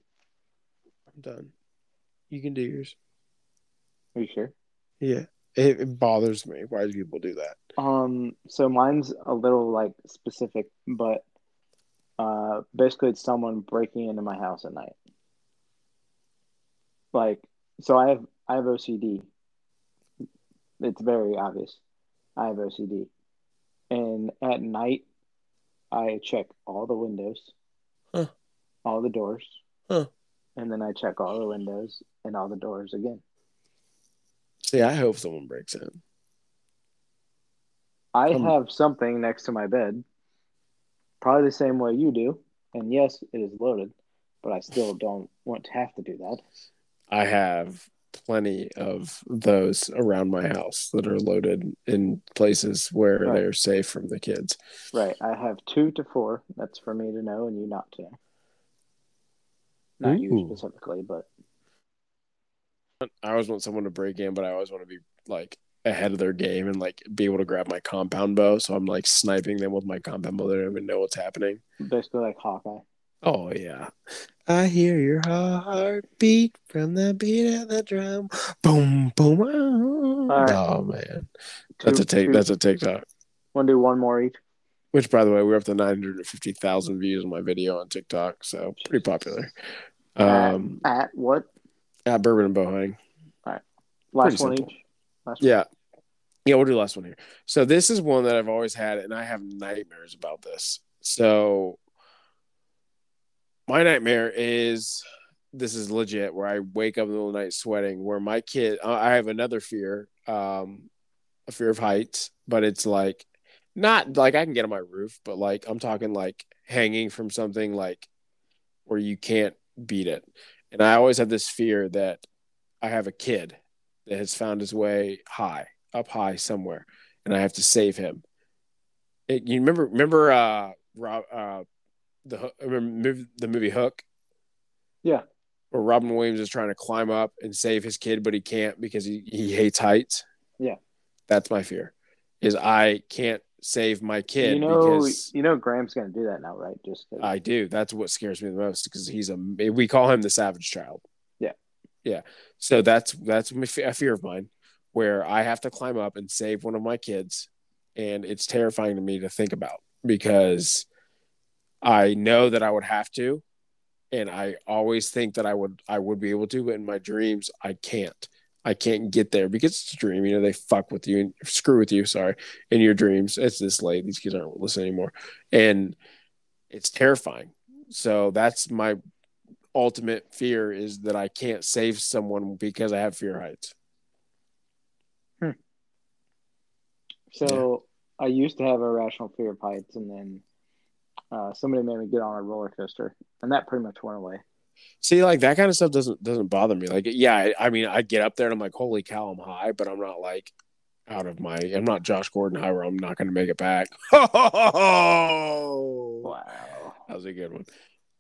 I'm done. You can do yours. Are you sure? Yeah. It, it bothers me. Why do people do that? Um, so mine's a little like specific, but uh, basically it's someone breaking into my house at night. Like, so I have I have OCD. It's very obvious. I have OCD, and at night, I check all the windows, Huh. all the doors, Huh. and then I check all the windows and all the doors again. See, I hope someone breaks in. I Um, have something next to my bed, probably the same way you do. And yes, it is loaded, but I still don't want to have to do that. I have plenty of those around my house that are loaded in places where Right. they're safe from the kids. Right. I have two to four. That's for me to know and you not to know. Not you specifically, but I always want someone to break in, but I always want to be like ahead of their game and like be able to grab my compound bow. So I'm like sniping them with my compound bow. They don't even know what's happening. basically like Hawkeye. Oh yeah. I hear your heartbeat from the beat of the drum. Boom, boom. All right. Oh man. That's Two- a take two- that's a TikTok. Want to do one more each? Which by the way, we're up to nine hundred and fifty thousand views on my video on TikTok. So pretty popular. Um At what? at Bourbon and Bohang. Last Pretty one simple. each. Last one. Yeah. Yeah, we'll do the last one here. So this is one that I've always had, and I have nightmares about this. So my nightmare is this is legit where I wake up in the middle of the night sweating, where my kid I I have another fear, um, a fear of heights, but it's like not like I can get on my roof, but like I'm talking like hanging from something like where you can't beat it. And I always have this fear that I have a kid that has found his way high, up high somewhere, and I have to save him. It, you remember remember uh Rob uh the remember the movie Hook? Yeah. Where Robin Williams is trying to climb up and save his kid, but he can't because he, he hates heights. Yeah. That's my fear. Is I can't save my kid you know, because you know, Graham's gonna do that now, right? Just 'cause- I do. That's what scares me the most because he's a. We call him the savage child. Yeah. So that's that's a fear of mine, where I have to climb up and save one of my kids, and it's terrifying to me to think about because I know that I would have to, and I always think that I would I would be able to, but in my dreams I can't. I can't get there because it's a dream. You know, they fuck with you and screw with you. Sorry, in your dreams. It's this late. These kids aren't listening anymore, and it's terrifying. So that's my ultimate fear is that I can't save someone because I have fear of heights. So I used to have a irrational fear of heights, and then uh, somebody made me get on a roller coaster, and that pretty much went away. See, like that kind of stuff doesn't doesn't bother me. Like, yeah, I, I mean, I get up there and I'm like, holy cow, I'm high, but I'm not like out of my. I'm not Josh Gordon high where I'm not going to make it back. Oh, Wow, that was a good one.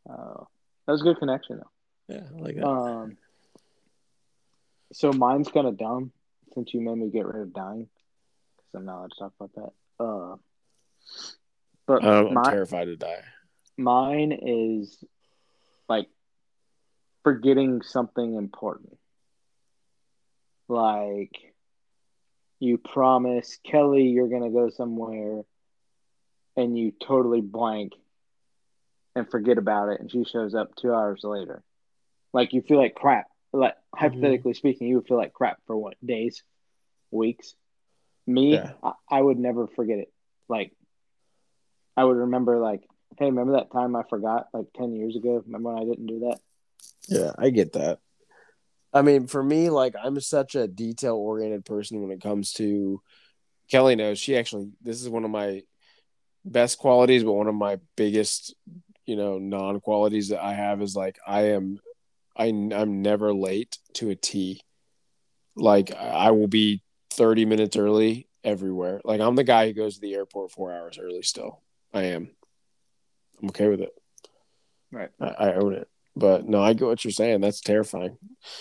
uh, that was a good connection though. Yeah, I like that. Um, so mine's kind of dumb since you made me get rid of dying, because I'm not allowed to talk about that. Uh, but Um, I'm my, terrified to die. mine is like forgetting something important. Like you promise Kelly you're gonna go somewhere and you totally blank and forget about it and she shows up two hours later. Like you feel like crap. Like mm-hmm. hypothetically speaking, you would feel like crap for what, days? Weeks? Me, Yeah. I, I would never forget it. Like I would remember like, hey, remember that time I forgot like ten years ago? Remember when I didn't do that? Yeah, I get that. I mean, for me, like I'm such a detail oriented person when it comes to Kelly knows she actually this is one of my best qualities, but one of my biggest, you know, non qualities that I have is like I am I I'm never late to a T. Like I will be 30 minutes early everywhere. Like I'm the guy who goes to the airport four hours early still. I am. I'm okay with it. Right. I, I own it. But no, I get what you're saying. That's terrifying.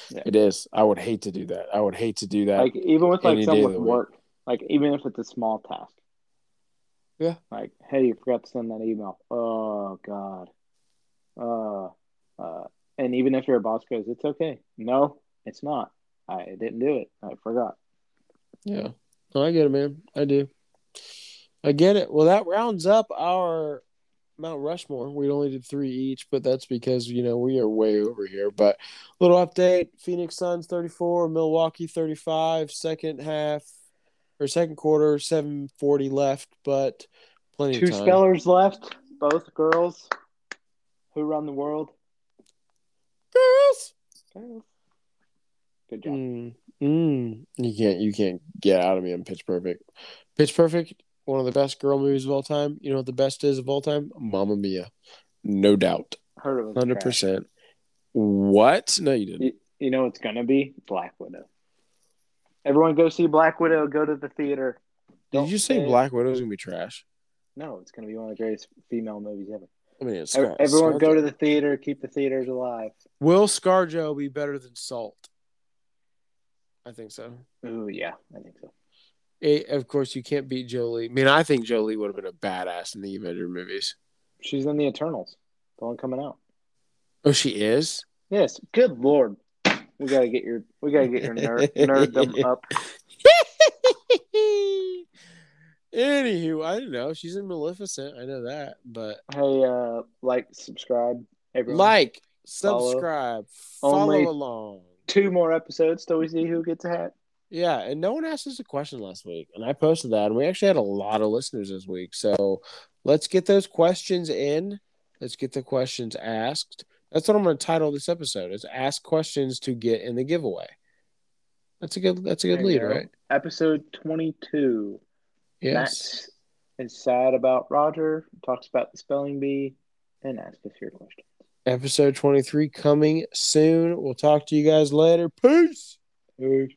Yeah. It is. I would hate to do that. I would hate to do that. Like even with like some with the week. work, like even if it's a small task. Yeah. Like, hey, you forgot to send that email. Oh God. Uh, uh, and even if your boss goes, it's okay. No, it's not. I didn't do it. I forgot. Yeah. No, I get it, man. I do. I get it. Well, that rounds up our Mount Rushmore. We only did three each, but that's because, you know, we are way over here. But little update Phoenix Suns 34, Milwaukee 35, second half or second quarter, 740 left, but plenty Two of time. spellers left, both girls. Who run the world? Girls. Girls. Good job. Mm, mm. You can't you can't get out of me on Pitch Perfect. Pitch Perfect, one of the best girl movies of all time. You know what the best is of all time? Mamma Mia. No doubt. Heard of it. Hundred percent. What? No, you didn't. You, you know it's gonna be Black Widow. Everyone go see Black Widow. Go to the theater. Did Don't you say say- Black Widow's gonna be trash? No, it's gonna be one of the greatest female movies ever. I mean, it's Scar- Everyone go to the theater. Keep the theaters alive. Will ScarJo be better than Salt? I think so. Ooh, yeah, I think so. Eh, of course, you can't beat Jolie. I mean, I think Jolie would have been a badass in the Avenger movies. She's in the Eternals. The one coming out. Oh, she is. Yes. Good lord. We gotta get your we gotta get your nerd nerddom up. Anywho, I don't know. She's in Maleficent. I know that, but Hey, uh, like, subscribe, everyone. like, Follow. subscribe, follow Only- along. two more episodes till we see who gets a hat. Yeah, and no one asked us a question last week, and I posted that, and we actually had a lot of listeners this week. So let's get those questions in. Let's get the questions asked. That's what I'm going to title this episode: is "Ask Questions to Get in the Giveaway." That's a good. That's a good lead, go. right? Episode twenty-two. Yes. Max is sad about Roger. Talks about the spelling bee, and asks us your question. Episode 23 coming soon. We'll talk to you guys later. Peace. Peace.